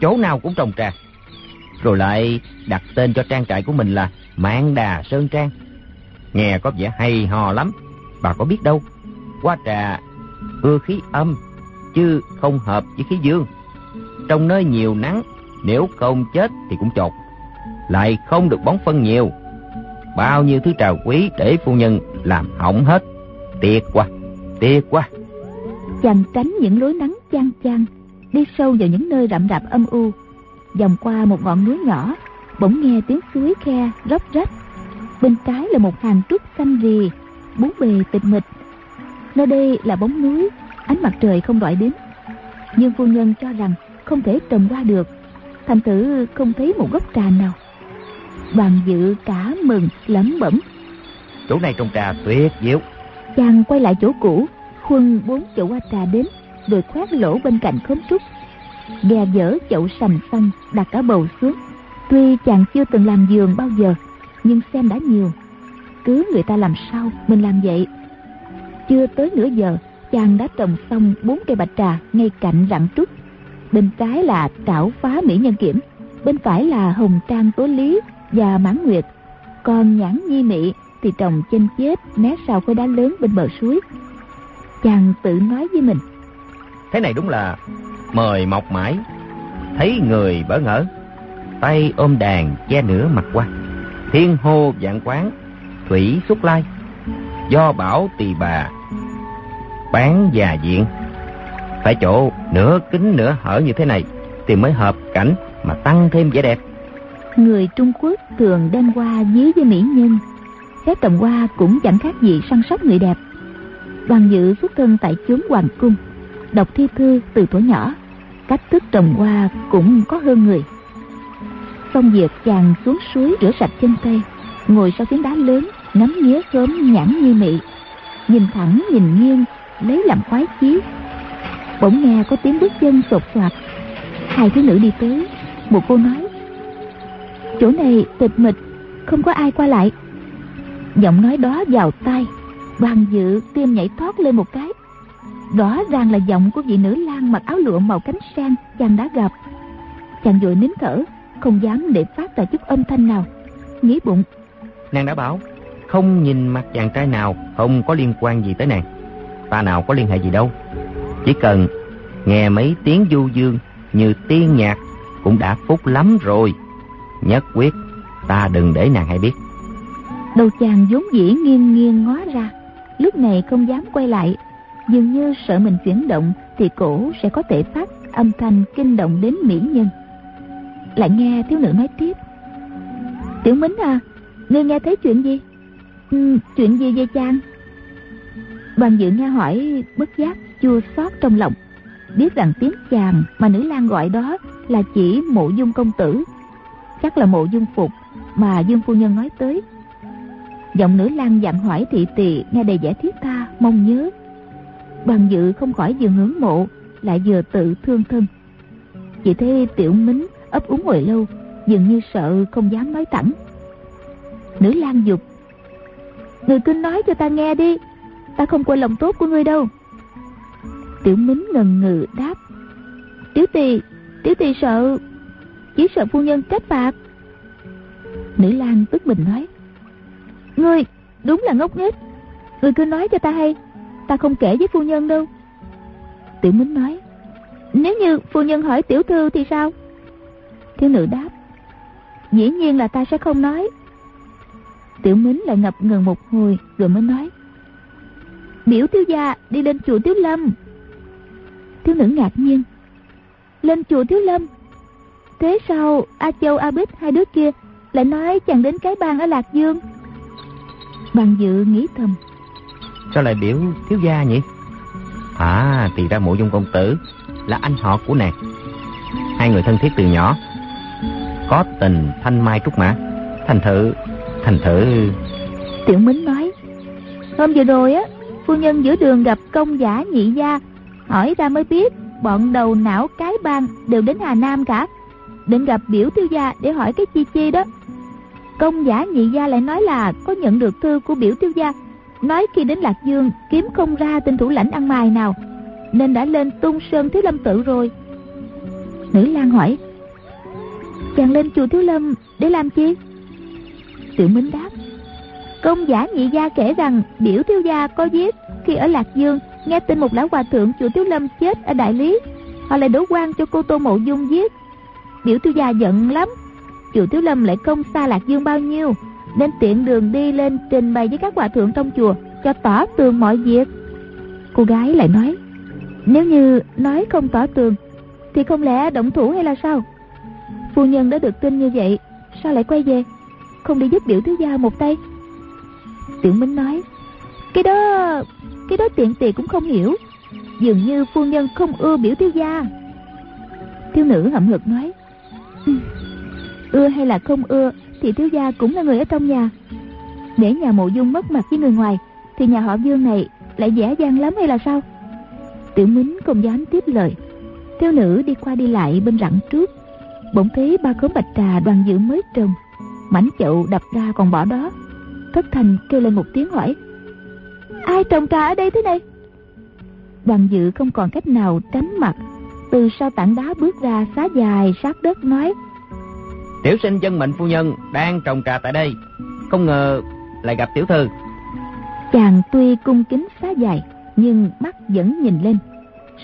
Chỗ nào cũng trồng trà. Rồi lại đặt tên cho trang trại của mình là Mạng Đà Sơn Trang. Nghe có vẻ hay hò lắm, bà có biết đâu. Hoa trà ưa khí âm, chứ không hợp với khí dương. Trong nơi nhiều nắng, nếu không chết thì cũng chột. Lại không được bón phân nhiều. Bao nhiêu thứ trà quý để phu nhân làm hỏng hết. Tiếc quá, tiếc quá. Chàng tránh những lối nắng chang chang, đi sâu vào những nơi rậm rạp âm u. Vòng qua một ngọn núi nhỏ, bỗng nghe tiếng suối khe róc rách. Bên trái là một hàng trúc xanh rì, bốn bề tịch mịch. Nơi đây là bóng núi, ánh mặt trời không gọi đến. Nhưng phu nhân cho rằng không thể trồng qua được, thành thử không thấy một gốc trà nào. Đoàn dự cả mừng lẩm bẩm. Chỗ này trồng trà tuyệt diệu. Chàng quay lại chỗ cũ, khuân bốn chậu hoa trà đến, rồi khoét lỗ bên cạnh khóm trúc. Ghe dở chậu sành xanh đặt cả bầu xuống. Tuy chàng chưa từng làm giường bao giờ, nhưng xem đã nhiều. Cứ người ta làm sao, mình làm vậy. Chưa tới nửa giờ, chàng đã trồng xong bốn cây bạch trà ngay cạnh rặng trúc. Bên trái là trảo phá mỹ nhân kiểm, bên phải là hồng trang tố lý và mãn nguyệt. Còn nhãn nhi mị thì trồng chênh chết né sau khối đá lớn bên bờ suối. Chàng tự nói với mình. Thế này đúng là mời mọc mãi, thấy người bỡ ngỡ, tay ôm đàn che nửa mặt qua, thiên hô vạn quán, thủy xuất lai, do bảo tỳ bà, bán già diện. Phải chỗ nửa kính nửa hở như thế này thì mới hợp cảnh mà tăng thêm vẻ đẹp. Người Trung Quốc thường đem hoa dí với mỹ nhân. Phép trồng hoa cũng chẳng khác gì săn sóc người đẹp. Đoàn dự xuất thân tại chốn hoàng cung, đọc thi thư từ tuổi nhỏ. Cách thức trồng hoa cũng có hơn người. Xong việc chàng xuống suối rửa sạch chân tay, ngồi sau phiến đá lớn, ngắm nghía khóm nhãn như mị. Nhìn thẳng, nhìn nghiêng, lấy làm khoái chí. Bỗng nghe có tiếng bước chân sột soạt. Hai thiếu nữ đi tới, một cô nói chỗ này tịch mịch không có ai qua lại. Giọng nói đó vào tai đoàn dự tim nhảy thoát lên một cái. Rõ ràng là giọng của vị nữ lang mặc áo lụa màu cánh sang chàng đã gặp. Chàng vội nín thở không dám để phát ra chút âm thanh nào nghĩ bụng. Nàng đã bảo không nhìn mặt chàng trai nào không có liên quan gì tới nàng. Ta nào có liên hệ gì đâu chỉ cần nghe mấy tiếng du dương như tiên nhạc cũng đã phúc lắm rồi. Nhất quyết ta đừng để nàng hay biết. Đầu chàng vốn dĩ nghiêng nghiêng ngó ra. Lúc này không dám quay lại. Dường như sợ mình chuyển động thì cổ sẽ có thể phát âm thanh kinh động đến mỹ nhân. Lại nghe thiếu nữ nói tiếp. Tiểu mính à ngươi nghe thấy chuyện gì? Ừ, chuyện gì vậy chàng? Đoàn dự nghe hỏi bất giác chua xót trong lòng. Biết rằng tiếng chàng mà nữ lang gọi đó là chỉ mộ dung công tử. Chắc là mộ dung phục mà dương phu nhân nói tới. Giọng nữ lang dặn hỏi thị tỳ, nghe đầy vẻ thiết tha, mong nhớ. Đoàn dự không khỏi vừa ngưỡng mộ, lại vừa tự thương thân. Chỉ thấy tiểu mính ấp úng hồi lâu, dường như sợ không dám nói thẳng. Nữ lang dục, người cứ nói cho ta nghe đi, ta không quên lòng tốt của ngươi đâu tiểu mính ngần ngừ đáp, tiểu tỳ tiểu tỳ sợ? Chỉ sợ phu nhân trách phạt? Nữ lang tức mình nói, ngươi, đúng là ngốc nghếch. Ngươi cứ nói cho ta hay, ta không kể với phu nhân đâu. Tiểu mính nói, nếu như phu nhân hỏi tiểu thư thì sao? Thiếu nữ đáp, dĩ nhiên là ta sẽ không nói. Tiểu mính lại ngập ngừng một hồi rồi mới nói, biểu thiếu gia đi lên chùa tiếu lâm thiếu nữ ngạc nhiên. Lên chùa thiếu lâm. Thế sao a châu a bích hai đứa kia lại nói chàng đến cái bang ở lạc dương? Bằng dự nghĩ thầm. Sao lại biểu thiếu gia nhỉ? À thì ra mộ dung công tử là anh họ của nàng. Hai người thân thiết từ nhỏ. Có tình thanh mai trúc mã. Thành thử thành thử. Tiểu mính nói hôm vừa rồi á phu nhân giữa đường gặp công giả nhị gia hỏi ra mới biết, bọn đầu não cái bang đều đến hà nam cả. Định gặp biểu thiếu gia để hỏi cái chi chi đó. Công giả nhị gia lại nói là có nhận được thư của biểu thiếu gia. Nói khi đến lạc dương, kiếm không ra tên thủ lãnh ăn mài nào. Nên đã lên tung sơn thiếu lâm tự rồi. Nữ Lan hỏi, chàng lên chùa thiếu lâm để làm chi? Tiểu minh đáp, công giả nhị gia kể rằng biểu thiếu gia có viết khi ở lạc dương nghe tin một lão hòa thượng chùa thiếu lâm chết ở đại lý. Họ lại đổ quan cho cô tô mộ dung giết biểu thiếu gia giận lắm, chùa thiếu lâm lại không xa lạc dương bao nhiêu, nên tiện đường đi lên trình bày với các hòa thượng trong chùa cho tỏ tường mọi việc. Cô gái lại nói, nếu như nói không tỏ tường, thì không lẽ động thủ hay là sao? Phu nhân đã được tin như vậy, sao lại quay về, không đi giúp biểu thiếu gia một tay? Tiểu minh nói, cái đó cái đó tiện tì cũng không hiểu. Dường như phu nhân không ưa biểu thiếu gia. Thiếu nữ hậm hực nói ừ, ưa hay là không ưa thì thiếu gia cũng là người ở trong nhà. Để nhà mộ dung mất mặt với người ngoài thì nhà họ dương này lại dễ dàng lắm hay là sao? Tiểu mính không dám tiếp lời. Thiếu nữ đi qua đi lại bên rặng trước. Bỗng thấy ba khóm bạch trà đoàn dự mới trồng, mảnh chậu đập ra còn bỏ đó. Thất thành kêu lên một tiếng hỏi ai trồng trà ở đây thế này? Đoàn dự không còn cách nào tránh mặt. Từ sau tảng đá bước ra xá dài sát đất nói tiểu sinh dân mệnh phu nhân đang trồng trà tại đây. Không ngờ lại gặp tiểu thư. Chàng tuy cung kính xá dài nhưng mắt vẫn nhìn lên.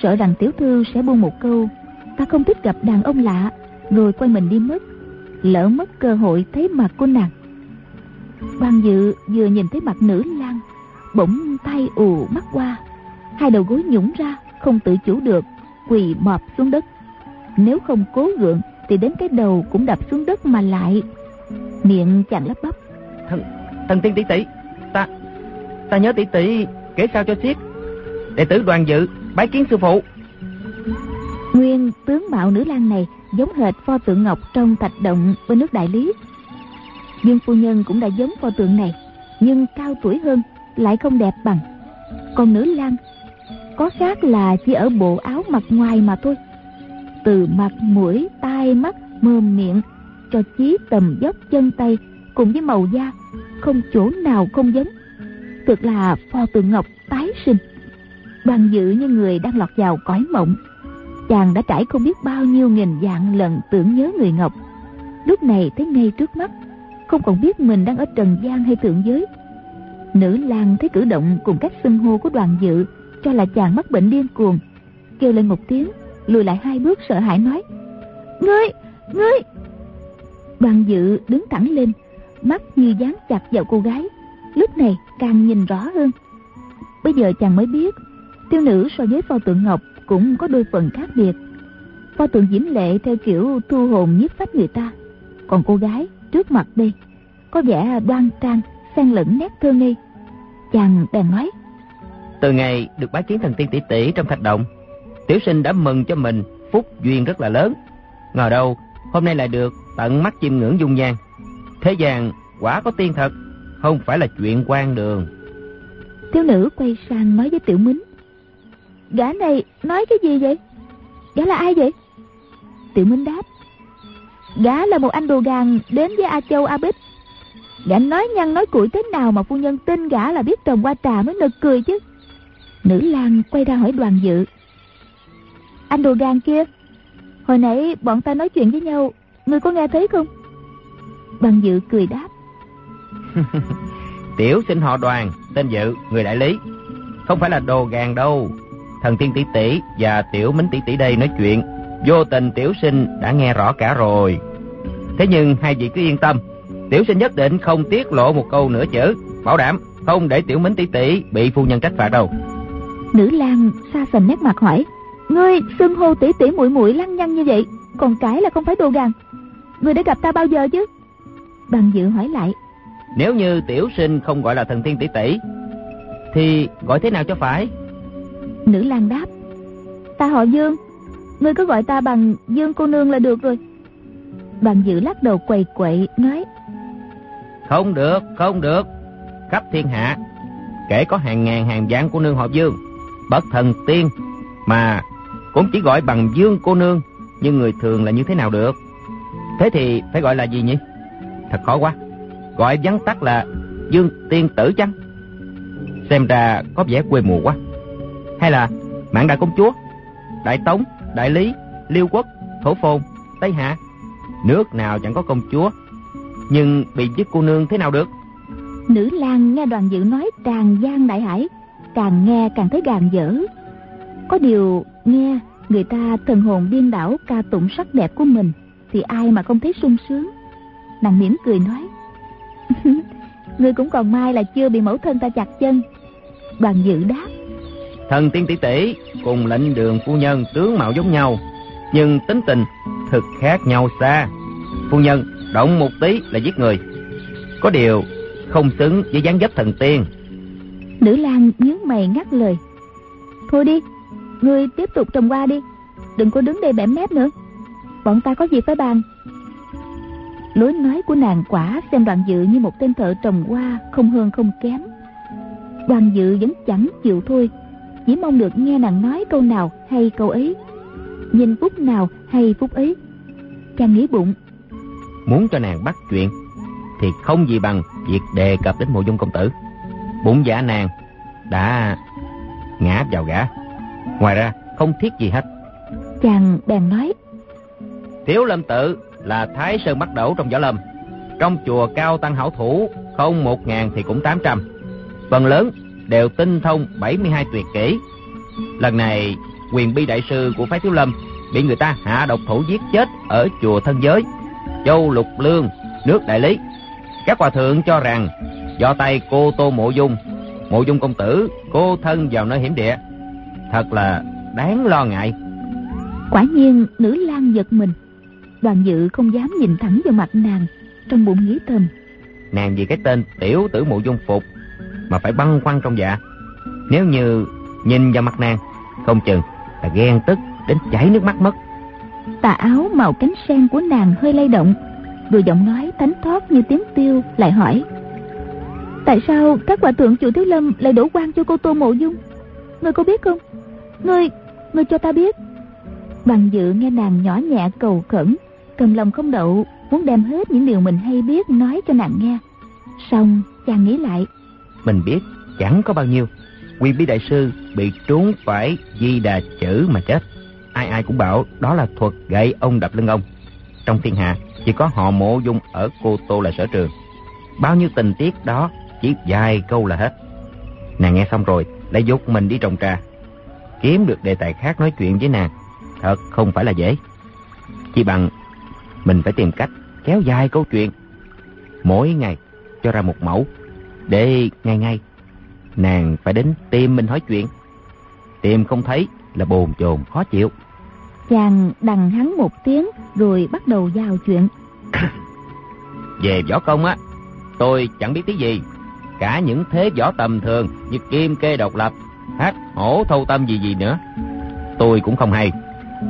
Sợ rằng tiểu thư sẽ buông một câu ta không thích gặp đàn ông lạ. Rồi quay mình đi mất. Lỡ mất cơ hội thấy mặt của nàng. Ban dự vừa nhìn thấy mặt nữ bỗng tay ù mắt qua. Hai đầu gối nhũng ra không tự chủ được quỳ mọp xuống đất. Nếu không cố gượng thì đến cái đầu cũng đập xuống đất mà lại. Miệng chàng lắp bắp. Thần thần tiên tỷ tỷ ta ta nhớ tỷ tỷ kể sao cho xiết. Đệ tử đoàn dự bái kiến sư phụ. Nguyên tướng mạo nữ lang này giống hệt pho tượng ngọc trong thạch động bên nước đại lý. Dương phu nhân cũng đã giống pho tượng này nhưng cao tuổi hơn lại không đẹp bằng. Còn nữ lang, có khác là chỉ ở bộ áo mặt ngoài mà thôi. Từ mặt mũi, tai mắt mồm miệng, cho chí tầm dốc chân tay, cùng với màu da, không chỗ nào không giống. Thực là pho tượng ngọc tái sinh. Đoàn dự như người đang lọt vào cõi mộng, chàng đã trải không biết bao nhiêu nghìn dạng lần tưởng nhớ người ngọc. Lúc này thấy ngay trước mắt, không còn biết mình đang ở trần gian hay thượng giới nữ lang thấy cử động cùng cách xưng hô của đoàn dự cho là chàng mắc bệnh điên cuồng, kêu lên một tiếng, lùi lại hai bước sợ hãi nói, ngươi ngươi! Đoàn dự đứng thẳng lên, mắt như dán chặt vào cô gái, lúc này càng nhìn rõ hơn. Bây giờ chàng mới biết tiêu nữ so với pho tượng ngọc cũng có đôi phần khác biệt. Pho tượng diễm lệ theo kiểu thu hồn nhiếp phách người ta, còn cô gái trước mặt đây có vẻ đoan trang xen lẫn nét thơ ngây chàng bèn nói từ ngày được bái kiến thần tiên tỷ tỷ trong thạch động Tiểu sinh đã mừng cho mình phúc duyên rất là lớn. Ngờ đâu hôm nay lại được tận mắt chiêm ngưỡng dung nhan. Thế gian quả có tiên thật, không phải là chuyện quan đường. Thiếu nữ quay sang nói với Tiểu Mính. Gã này nói cái gì vậy? Gã là ai vậy? Tiểu Minh đáp. Gã là một anh đồ gàng đến với A Châu A Bích. Gã nói nhăn nói cuội thế nào mà phu nhân tin gã là biết trồng qua trà mới nực cười chứ. Nữ lang quay ra hỏi đoàn dự. Anh đồ gàng kia, hồi nãy bọn ta nói chuyện với nhau, ngươi có nghe thấy không? Đoàn dự cười đáp. Tiểu sinh họ đoàn, tên dự, người đại lý. Không phải là đồ gàng đâu. Thần tiên tỷ tỷ và tiểu mính tỷ tỷ đây nói chuyện. Vô tình tiểu sinh đã nghe rõ cả rồi. Thế nhưng hai vị cứ yên tâm. Tiểu sinh nhất định không tiết lộ một câu nửa chữ. Bảo đảm không để tiểu mính tỷ tỷ bị phu nhân trách phạt đâu. Nữ lang xa sầm nét mặt hỏi. Ngươi xưng hô tỷ tỷ muội muội lăng nhăng như vậy, còn cái là không phải đồ gàng. Ngươi đã gặp ta bao giờ chứ? Bằng dự hỏi lại. Nếu như tiểu sinh không gọi là thần tiên tỷ tỷ, thì gọi thế nào cho phải? Nữ lang đáp. Ta họ Dương, ngươi cứ gọi ta bằng Dương cô nương là được rồi. Bằng dự lắc đầu quầy quậy nói. Không được, không được. Khắp thiên hạ, kể có hàng ngàn hàng vạn cô nương họ Dương, bất thần tiên, mà cũng chỉ gọi bằng Dương cô nương, nhưng người thường là như thế nào được? Thế thì phải gọi là gì nhỉ? Thật khó quá. Gọi vắn tắt là Dương tiên tử chăng? Xem ra có vẻ quê mùa quá. Hay là mạng đại công chúa, đại tống, đại lý, liêu quốc, thổ phồn, tây hạ. Nước nào chẳng có công chúa, nhưng bị giết cô nương thế nào được? Nữ lang nghe đoàn dự nói tràn gian đại hải, càng nghe càng thấy gàn dở. Có điều nghe người ta thần hồn điên đảo ca tụng sắc đẹp của mình, thì ai mà không thấy sung sướng. Nàng mỉm cười nói, Ngươi cũng còn may là chưa bị mẫu thân ta chặt chân. Đoàn dự đáp, Thần tiên tỷ tỷ cùng lệnh đường phu nhân tướng mạo giống nhau, nhưng tính tình thực khác nhau xa. Phu nhân động một tí là giết người. Có điều không xứng với dáng dấp thần tiên. Nữ lang nhướng mày ngắt lời. Thôi đi, ngươi tiếp tục trồng qua đi. Đừng có đứng đây bẻ mép nữa. Bọn ta có gì phải bàn. Lối nói của nàng quả xem đoàn dự như một tên thợ trồng hoa không hơn không kém. Đoàn dự vẫn chẳng chịu thôi, chỉ mong được nghe nàng nói câu nào hay câu ấy, nhìn phút nào hay phút ấy. Chàng nghĩ bụng, Muốn cho nàng bắt chuyện thì không gì bằng việc đề cập đến mộ dung công tử. Bụng dạ nàng đã ngã vào gã. Ngoài ra không thiết gì hết. chàng bèn nói, Thiếu lâm tự là thái sơn bắt đầu trong võ lâm. Trong chùa cao tăng hảo thủ không một ngàn thì cũng tám trăm. Phần lớn đều tinh thông 72 tuyệt kỹ. Lần này quyền bi đại sư của phái thiếu lâm bị người ta hạ độc thủ giết chết ở chùa thân giới châu lục lương nước đại lý. Các hòa thượng cho rằng do tay cô tô mộ dung mộ dung công tử cô thân vào nơi hiểm địa. Thật là đáng lo ngại. Quả nhiên nữ lang giật mình. Đoàn dự không dám nhìn thẳng vào mặt nàng, trong bụng nghĩ thầm. nàng vì cái tên tiểu tử mộ dung phục mà phải băn khoăn trong dạ. Nếu như nhìn vào mặt nàng không chừng là ghen tức đến chảy nước mắt mất tà áo màu cánh sen của nàng hơi lay động. Rồi giọng nói thánh thót như tiếng tiêu lại hỏi, tại sao các hòa thượng chùa thiếu lâm lại đổ quan cho cô tô mộ dung? Ngươi có biết không? Ngươi ngươi cho ta biết. Bằng dự nghe nàng nhỏ nhẹ cầu khẩn, cầm lòng không đậu, muốn đem hết những điều mình hay biết nói cho nàng nghe. Xong, chàng nghĩ lại, mình biết, chẳng có bao nhiêu. Quy bí đại sư bị trốn phải di đà chữ mà chết ai ai cũng bảo đó là thuật gậy ông đập lưng ông. Trong thiên hạ, chỉ có họ mộ dung ở cô tô là sở trường. Bao nhiêu tình tiết đó, chỉ vài câu là hết. Nàng nghe xong rồi lại dục mình đi trồng trà. Kiếm được đề tài khác nói chuyện với nàng, thật không phải là dễ. Chỉ bằng mình phải tìm cách kéo dài câu chuyện. Mỗi ngày cho ra một mẫu, để ngay ngay nàng phải đến tìm mình hỏi chuyện. Tìm không thấy là bồn chồn khó chịu chàng đằng hắn một tiếng rồi bắt đầu giao chuyện về võ công á tôi chẳng biết tí gì cả những thế võ tầm thường như kim kê độc lập hát hổ thâu tâm gì gì nữa tôi cũng không hay.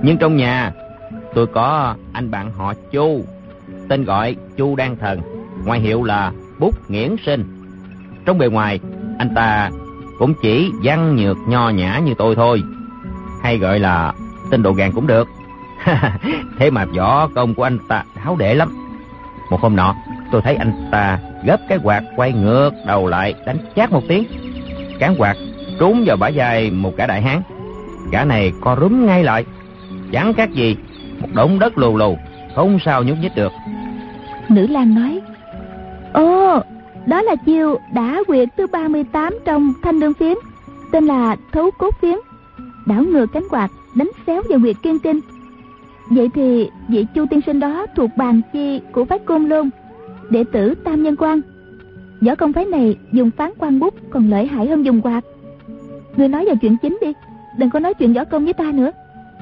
Nhưng trong nhà, tôi có anh bạn họ Chu, tên gọi Chu Đan Thần, ngoại hiệu là Bút Nghiễn Sinh. Trong bề ngoài, anh ta cũng chỉ văn nhược nho nhã như tôi thôi. Hay gọi là tên đồ gàng cũng được. Thế mà võ công của anh ta háo đệ lắm. Một hôm nọ, tôi thấy anh ta gấp cái quạt quay ngược đầu lại đánh chát một tiếng. Cán quạt trúng vào bả vai một cả đại hán. Gã này co rúm ngay lại, chẳng khác gì một đống đất lù lù, không sao nhúc nhích được. Nữ lang nói, Ồ, đó là chiêu đã quyệt thứ 38 trong thanh đương phiếm, tên là thấu cốt phiếm. Đảo ngược cánh quạt, đánh xéo vào Nguyệt kiên kinh. Vậy thì vị chu tiên sinh đó thuộc bàn chi của phái côn lôn, đệ tử tam nhân quan. Võ công phái này dùng phán quan bút còn lợi hại hơn dùng quạt. Người nói vào chuyện chính đi, đừng có nói chuyện võ công với ta nữa.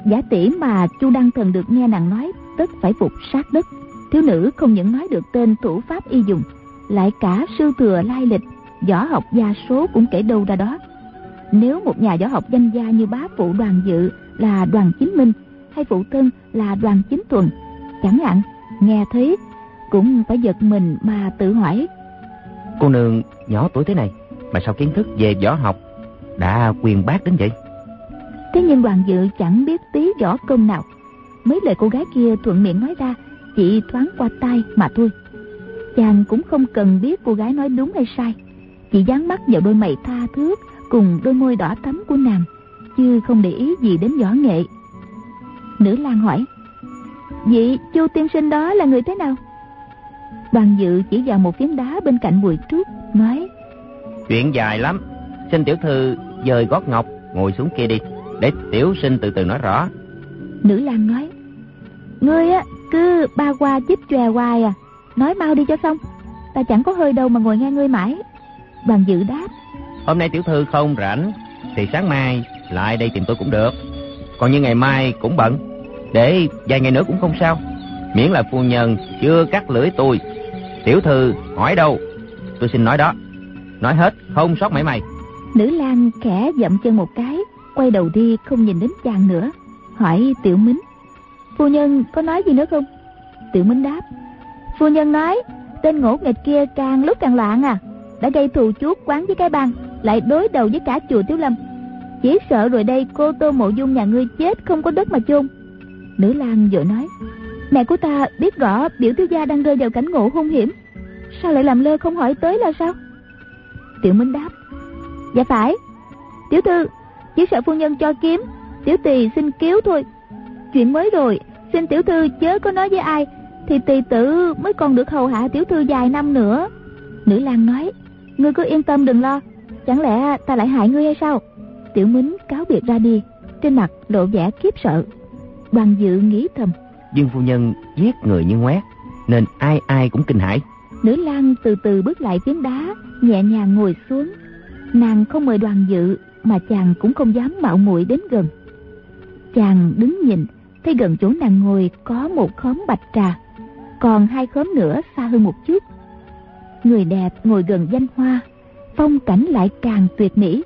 Giả tỷ mà chu đăng thần được nghe nàng nói, tất phải phục sát đất. Thiếu nữ không những nói được tên thủ pháp y dùng, lại cả sư thừa lai lịch, võ học gia số cũng kể đâu ra đó. Nếu một nhà võ học danh gia như bá phụ đoàn dự là đoàn chính minh hay phụ thân là đoàn chính thuần, chẳng hạn nghe thấy cũng phải giật mình mà tự hỏi. Cô nương nhỏ tuổi thế này mà sao kiến thức về võ học đã quyền bác đến vậy? Thế nhưng đoàn dự chẳng biết tí võ công nào. Mấy lời cô gái kia thuận miệng nói ra chỉ thoáng qua tai mà thôi. Chàng cũng không cần biết cô gái nói đúng hay sai. Chỉ dán mắt vào đôi mày tha thước cùng đôi môi đỏ thắm của nàng, chứ không để ý gì đến võ nghệ. Nữ lang hỏi, Vị chu tiên sinh đó là người thế nào? Đoàn dự chỉ vào một phiến đá bên cạnh bụi trúc, nói, Chuyện dài lắm, xin tiểu thư dời gót ngọc, ngồi xuống kia đi, để tiểu sinh từ từ nói rõ. Nữ lang nói, Ngươi á, cứ ba qua chích chòe hoài à, nói mau đi cho xong, ta chẳng có hơi đâu mà ngồi nghe ngươi mãi. Đoàn dự đáp, Hôm nay tiểu thư không rảnh, thì sáng mai lại đây tìm tôi cũng được. Còn như ngày mai cũng bận, để vài ngày nữa cũng không sao. Miễn là phu nhân chưa cắt lưỡi tôi. Tiểu thư hỏi đâu, tôi xin nói đó. Nói hết, không sót mảy may. Nữ lang khẽ dậm chân một cái, quay đầu đi không nhìn đến chàng nữa. Hỏi tiểu mính, phu nhân có nói gì nữa không? Tiểu mính đáp, phu nhân nói, tên ngỗ nghịch kia càng lúc càng loạn à. Đã gây thù chuốc quán với cái bang, lại đối đầu với cả chùa tiểu Lâm. Chỉ sợ rồi đây cô Tô Mộ Dung nhà ngươi chết không có đất mà chôn. Nữ lang vội nói, mẹ của ta biết rõ biểu thiếu gia đang rơi vào cảnh ngộ hung hiểm. Sao lại làm lơ không hỏi tới là sao? Tiểu Minh đáp, dạ phải. Tiểu thư, chỉ sợ phu nhân cho kiếm, tiểu tỳ xin cứu thôi. Chuyện mới rồi, xin tiểu thư chớ có nói với ai, thì tỳ tử mới còn được hầu hạ tiểu thư vài năm nữa. Nữ lang nói, ngươi cứ yên tâm đừng lo, chẳng lẽ ta lại hại ngươi hay sao? Tiểu Mính cáo biệt ra đi, trên mặt lộ vẻ khiếp sợ. Đoàn dự nghĩ thầm, Dương phu nhân giết người như ngoét, nên ai ai cũng kinh hãi. nữ lang từ từ bước lại phiến đá, nhẹ nhàng ngồi xuống. Nàng không mời đoàn dự, mà chàng cũng không dám mạo muội đến gần. Chàng đứng nhìn, thấy gần chỗ nàng ngồi có một khóm bạch trà, còn hai khóm nữa xa hơn một chút. Người đẹp ngồi gần danh hoa, phong cảnh lại càng tuyệt mỹ.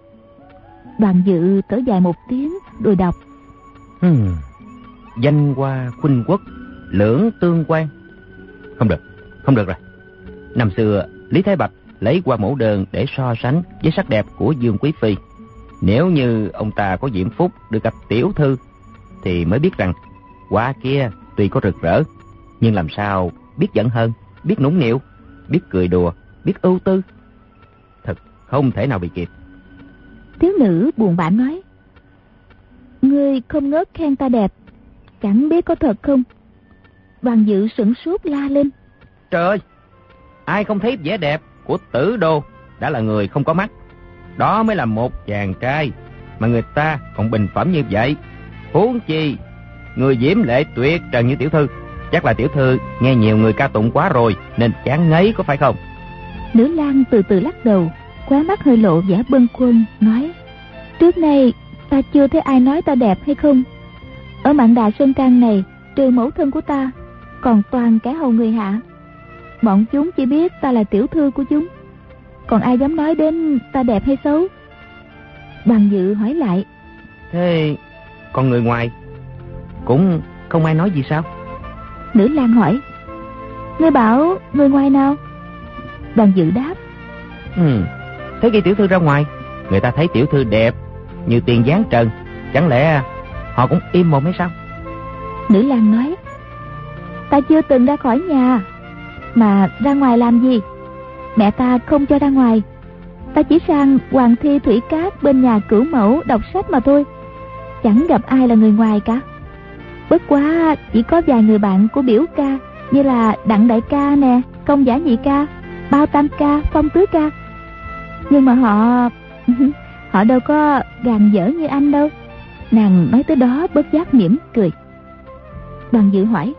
Đoàn dự thở dài một tiếng rồi đọc. Hmm. Danh hoa khuynh quốc, lưỡng tương quan. Không được, không được rồi. Năm xưa, Lý Thái Bạch lấy qua mẫu đơn để so sánh với sắc đẹp của Dương Quý Phi. Nếu như ông ta có diễm phúc được gặp tiểu thư, thì mới biết rằng hoa kia tuy có rực rỡ, nhưng làm sao biết giận hơn, biết nũng nịu, biết cười đùa, biết ưu tư. Thật không thể nào bị kịp. Thiếu nữ buồn bã nói. Ngươi không ngớt khen ta đẹp, chẳng biết có thật không? Đoàn dự sửng sốt la lên. Trời ơi, ai không thấy vẻ đẹp của tử đô đã là người không có mắt. Đó mới là một chàng trai mà người ta còn bình phẩm như vậy. Huống chi, người diễm lệ tuyệt trần như tiểu thư. Chắc là tiểu thư nghe nhiều người ca tụng quá rồi nên chán ngấy có phải không? Nữ lang từ từ lắc đầu, khóe mắt hơi lộ vẻ bâng khuâng, nói. Trước nay ta chưa thấy ai nói ta đẹp hay không. Ở mạn đà sơn trang này, trừ mẫu thân của ta, còn toàn kẻ hầu người hạ. Bọn chúng chỉ biết ta là tiểu thư của chúng. Còn ai dám nói đến ta đẹp hay xấu? Bằng dự hỏi lại. Thế Còn người ngoài Cũng không ai nói gì sao Nữ lang hỏi Ngươi bảo người ngoài nào Đoàn dự đáp ừ. Thế khi tiểu thư ra ngoài Người ta thấy tiểu thư đẹp Như tiền dáng trần. Chẳng lẽ họ cũng im mồm hay sao? Nữ lang nói Ta chưa từng ra khỏi nhà. Mà ra ngoài làm gì? Mẹ ta không cho ra ngoài. Ta chỉ sang Hoàng Thi Thủy Cát bên nhà cửu mẫu đọc sách mà thôi. Chẳng gặp ai là người ngoài cả. Bất quá chỉ có vài người bạn của biểu ca Như là Đặng Đại Ca nè Công Giả Nhị Ca Bao Tam Ca, Phong Tứ Ca. Nhưng mà họ... họ đâu có gàn dở như anh đâu. Nàng nói tới đó bất giác mỉm cười. Đoàn dự hỏi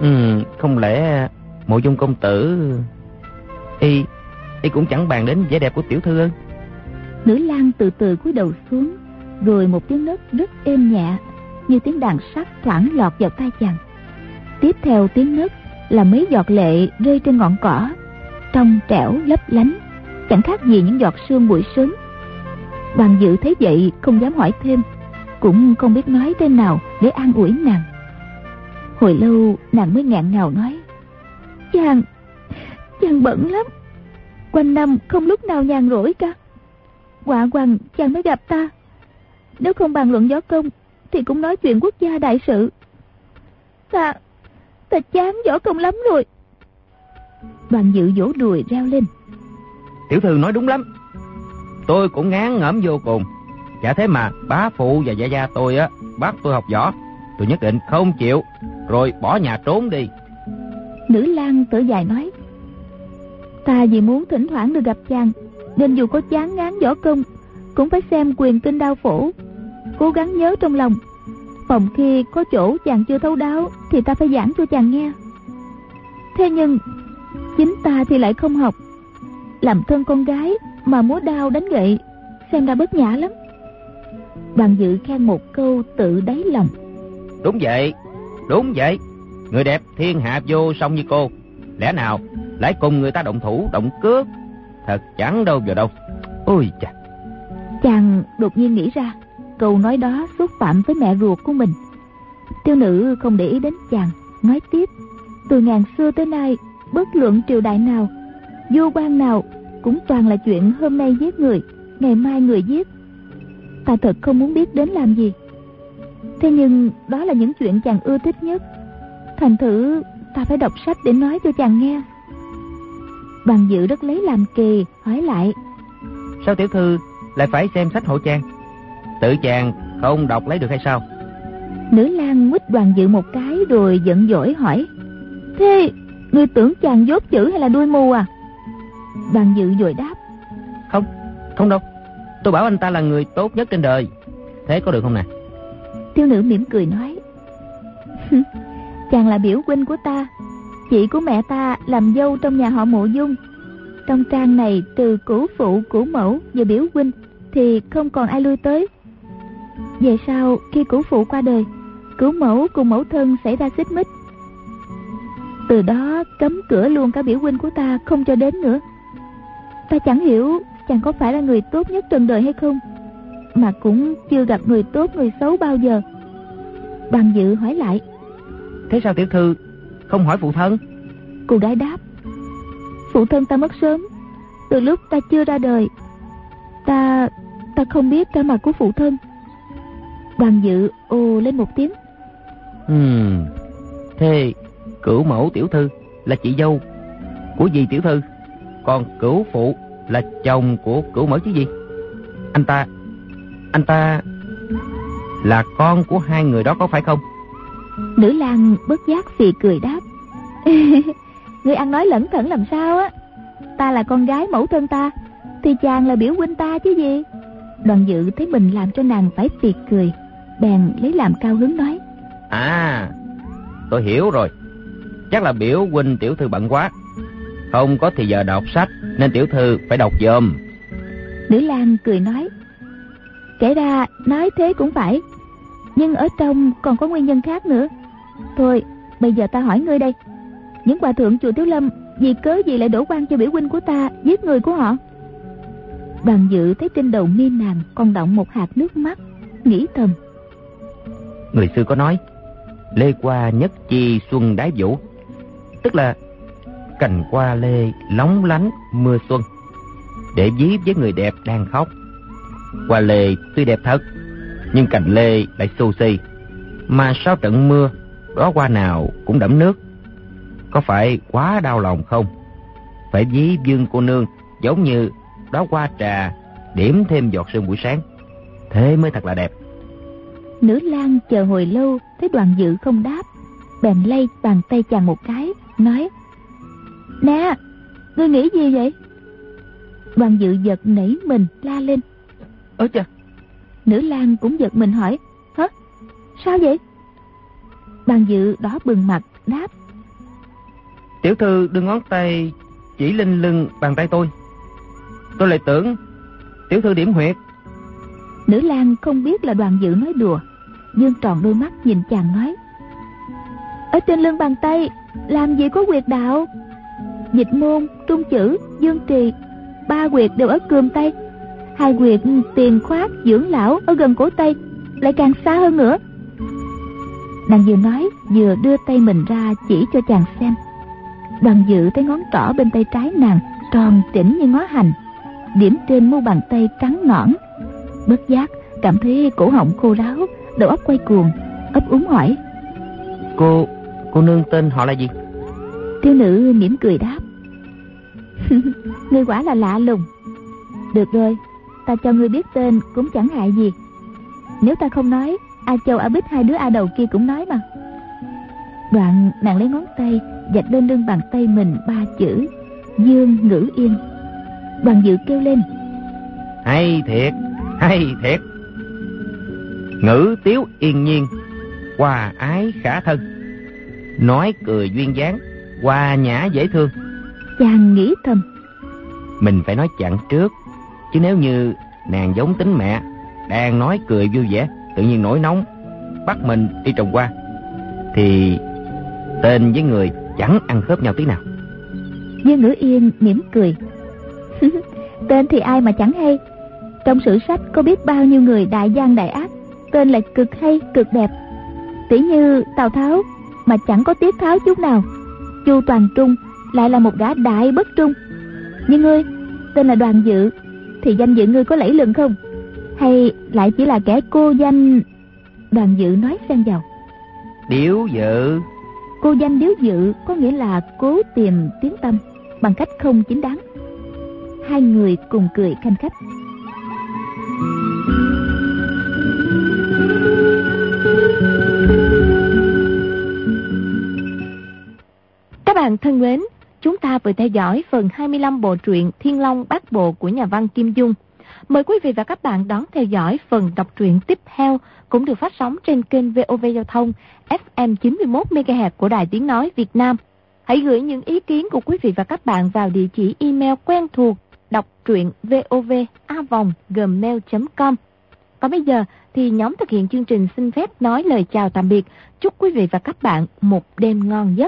Ừ, không lẽ mộ dung công tử y y cũng chẳng bàn đến vẻ đẹp của tiểu thư ư? Nữ lang từ từ cúi đầu xuống rồi một tiếng nấc rất êm nhẹ như tiếng đàn sắt thoảng lọt vào tai chàng. Tiếp theo tiếng nấc là mấy giọt lệ rơi trên ngọn cỏ trong trẻo lấp lánh chẳng khác gì những giọt sương buổi sớm. Đoàn dự thấy vậy không dám hỏi thêm, cũng không biết nói tên nào để an ủi nàng. Hồi lâu nàng mới ngạn ngào nói chàng chàng bận lắm. Quanh năm không lúc nào nhàn rỗi cả. Quả quằn chàng mới gặp ta. Nếu không bàn luận gió công thì cũng nói chuyện quốc gia đại sự. Ta ta chán võ công lắm rồi. Đoàn dự vỗ đùi reo lên tiểu thư nói đúng lắm. Tôi cũng ngán ngẩm vô cùng. Chả thế mà bá phụ và gia gia tôi á bắt tôi học võ. Tôi nhất định không chịu. Rồi bỏ nhà trốn đi. Nữ lang tử dài nói, ta vì muốn thỉnh thoảng được gặp chàng, nên dù có chán ngán võ công, cũng phải xem quyền kinh đao phổ cố gắng nhớ trong lòng, phòng khi có chỗ chàng chưa thấu đáo thì ta phải giảng cho chàng nghe. Thế nhưng, chính ta thì lại không học làm thân con gái mà múa đao đánh gậy xem ra bất nhã lắm. Đoàn dự khen một câu tự đáy lòng. Đúng vậy đúng vậy. Người đẹp thiên hạ vô song như cô. Lẽ nào lại cùng người ta động thủ động cướp thật chẳng đâu vào đâu. Ôi chà. Chàng đột nhiên nghĩ ra câu nói đó xúc phạm với mẹ ruột của mình. Tiêu nữ không để ý đến chàng nói tiếp. Từ ngàn xưa tới nay bất luận triều đại nào vua quan nào cũng toàn là chuyện hôm nay giết người ngày mai người giết. Ta thật không muốn biết đến làm gì. Thế nhưng đó là những chuyện chàng ưa thích nhất. Thành thử ta phải đọc sách để nói cho chàng nghe. Bằng dự rất lấy làm kỳ hỏi lại. Sao tiểu thư lại phải xem sách hộ chàng? Tự chàng không đọc lấy được hay sao? Nữ lang quýt đoàn dự một cái rồi giận dỗi hỏi. Thế người tưởng chàng dốt chữ hay là đuôi mù à đoàn dự rồi đáp. Không không đâu. Tôi bảo anh ta là người tốt nhất trên đời. Thế có được không nè? Tiêu nữ mỉm cười nói. Chàng là biểu huynh của ta. Chị của mẹ ta làm dâu trong nhà họ mộ dung. Trong trang này từ cũ phụ cũ mẫu và biểu huynh thì không còn ai lui tới. Về sau khi cũ phụ qua đời cửu mẫu cùng mẫu thân xảy ra xích mích. Từ đó cấm cửa luôn cả biểu huynh của ta không cho đến nữa ta chẳng hiểu chàng có phải là người tốt nhất trần đời hay không mà cũng chưa gặp người tốt người xấu bao giờ. Bằng dự hỏi lại. Thế sao tiểu thư không hỏi phụ thân? Cô gái đáp. Phụ thân ta mất sớm. Từ lúc ta chưa ra đời ta ta không biết cả mặt của phụ thân. Bằng dự ồ lên một tiếng. Ừm, thế cửu mẫu tiểu thư là chị dâu của dì tiểu thư, còn cửu phụ là chồng của cửu mẫu chứ gì? Anh ta, anh ta là con của hai người đó có phải không? Nữ lang bất giác phì cười đáp. Ngươi ăn nói lẩn thẩn làm sao á? Ta là con gái mẫu thân ta, thì chàng là biểu huynh ta chứ gì? Đoàn dự thấy mình làm cho nàng phải phì cười, bèn lấy làm cao hứng nói. À, tôi hiểu rồi. Chắc là biểu huynh tiểu thư bận quá. Không có thì giờ đọc sách nên tiểu thư phải đọc dùm. Nữ Lan cười nói. Kể ra nói thế cũng phải. Nhưng ở trong còn có nguyên nhân khác nữa. Thôi, bây giờ ta hỏi ngươi đây. Những hòa thượng chùa Tiếu Lâm vì cớ gì lại đổ quan cho biểu huynh của ta giết người của họ? Đoàn dự thấy trên đầu mi nàng còn động một hạt nước mắt, nghĩ thầm. Người xưa có nói, lê qua nhất chi xuân đái vũ, tức là cành hoa lê lóng lánh mưa xuân, để ví với người đẹp đang khóc. Hoa lê tuy đẹp thật, nhưng cành lê lại xù xì, mà sau trận mưa, đó hoa nào cũng đẫm nước. Có phải quá đau lòng không? Phải ví dương cô nương giống như đó hoa trà điểm thêm giọt sương buổi sáng. Thế mới thật là đẹp. Nữ lang chờ hồi lâu thấy đoàn dự không đáp bèn lay bàn tay chàng một cái nói nè ngươi nghĩ gì vậy? Đoàn dự giật nảy mình la lên. Ơ chà. Nữ lang cũng giật mình hỏi hả? Sao vậy? Đoàn dự đỏ bừng mặt đáp tiểu thư đưa ngón tay chỉ lên lưng bàn tay tôi. Tôi lại tưởng tiểu thư điểm huyệt. Nữ lang không biết là đoàn dự nói đùa dương tròn đôi mắt nhìn chàng nói ở trên lưng bàn tay làm gì có quyệt đạo dịch môn trung chữ, dương trì. Ba quyệt đều ở cườm tay. Hai quyệt ừ, tiền khoát, dưỡng lão ở gần cổ tay. Lại càng xa hơn nữa. Nàng vừa nói, vừa đưa tay mình ra chỉ cho chàng xem. Đoàn dự thấy ngón trỏ bên tay trái nàng tròn chỉnh như ngó hành. Điểm trên mu bàn tay trắng nõn. Bất giác, cảm thấy cổ họng khô ráo, đầu óc quay cuồng, ấp úng hỏi. Cô cô nương tên họ là gì? Thiếu nữ mỉm cười đáp. Ngươi quả là lạ lùng. Được rồi, ta cho ngươi biết tên cũng chẳng hại gì. Nếu ta không nói, a châu, a bích, hai đứa a đầu kia cũng nói mà. Đoạn nàng lấy ngón tay dạch lên lưng bàn tay mình ba chữ, dương ngữ yên. Đoàn dự kêu lên. Hay thiệt hay thiệt. Ngữ tiếu yên nhiên, hòa ái khả thân. Nói cười duyên dáng hòa nhã dễ thương. Chàng nghĩ thầm. Mình phải nói chặn trước chứ nếu như nàng giống tính mẹ đang nói cười vui vẻ tự nhiên nổi nóng bắt mình đi trồng hoa thì tên với người chẳng ăn khớp nhau tí nào. Dương ngữ yên mỉm cười. cười tên thì ai mà chẳng hay. Trong sử sách có biết bao nhiêu người đại gian đại ác tên lại cực hay cực đẹp. Tỷ như tào tháo mà chẳng có tiết tháo chút nào chu toàn trung lại là một gã đại bất trung. Nhưng ngươi tên là đoàn dự thì danh dự ngươi có lẫy lừng không? Hay lại chỉ là kẻ cô danh? Đoàn dự nói xen vào. Điếu dự. Cô danh điếu dự có nghĩa là cố tìm tiếng tâm bằng cách không chính đáng. Hai người cùng cười khanh khách bạn thân mến, chúng ta vừa theo dõi phần 25 bộ truyện Thiên Long Bát Bộ của nhà văn Kim Dung. Mời quý vị và các bạn đón theo dõi phần đọc truyện tiếp theo cũng được phát sóng trên kênh VOV Giao thông FM 91 MHz của Đài Tiếng nói Việt Nam. Hãy gửi những ý kiến của quý vị và các bạn vào địa chỉ email quen thuộc đọc truyện vovavonggmail.com. Còn bây giờ thì nhóm thực hiện chương trình xin phép nói lời chào tạm biệt. Chúc quý vị và các bạn một đêm ngon giấc.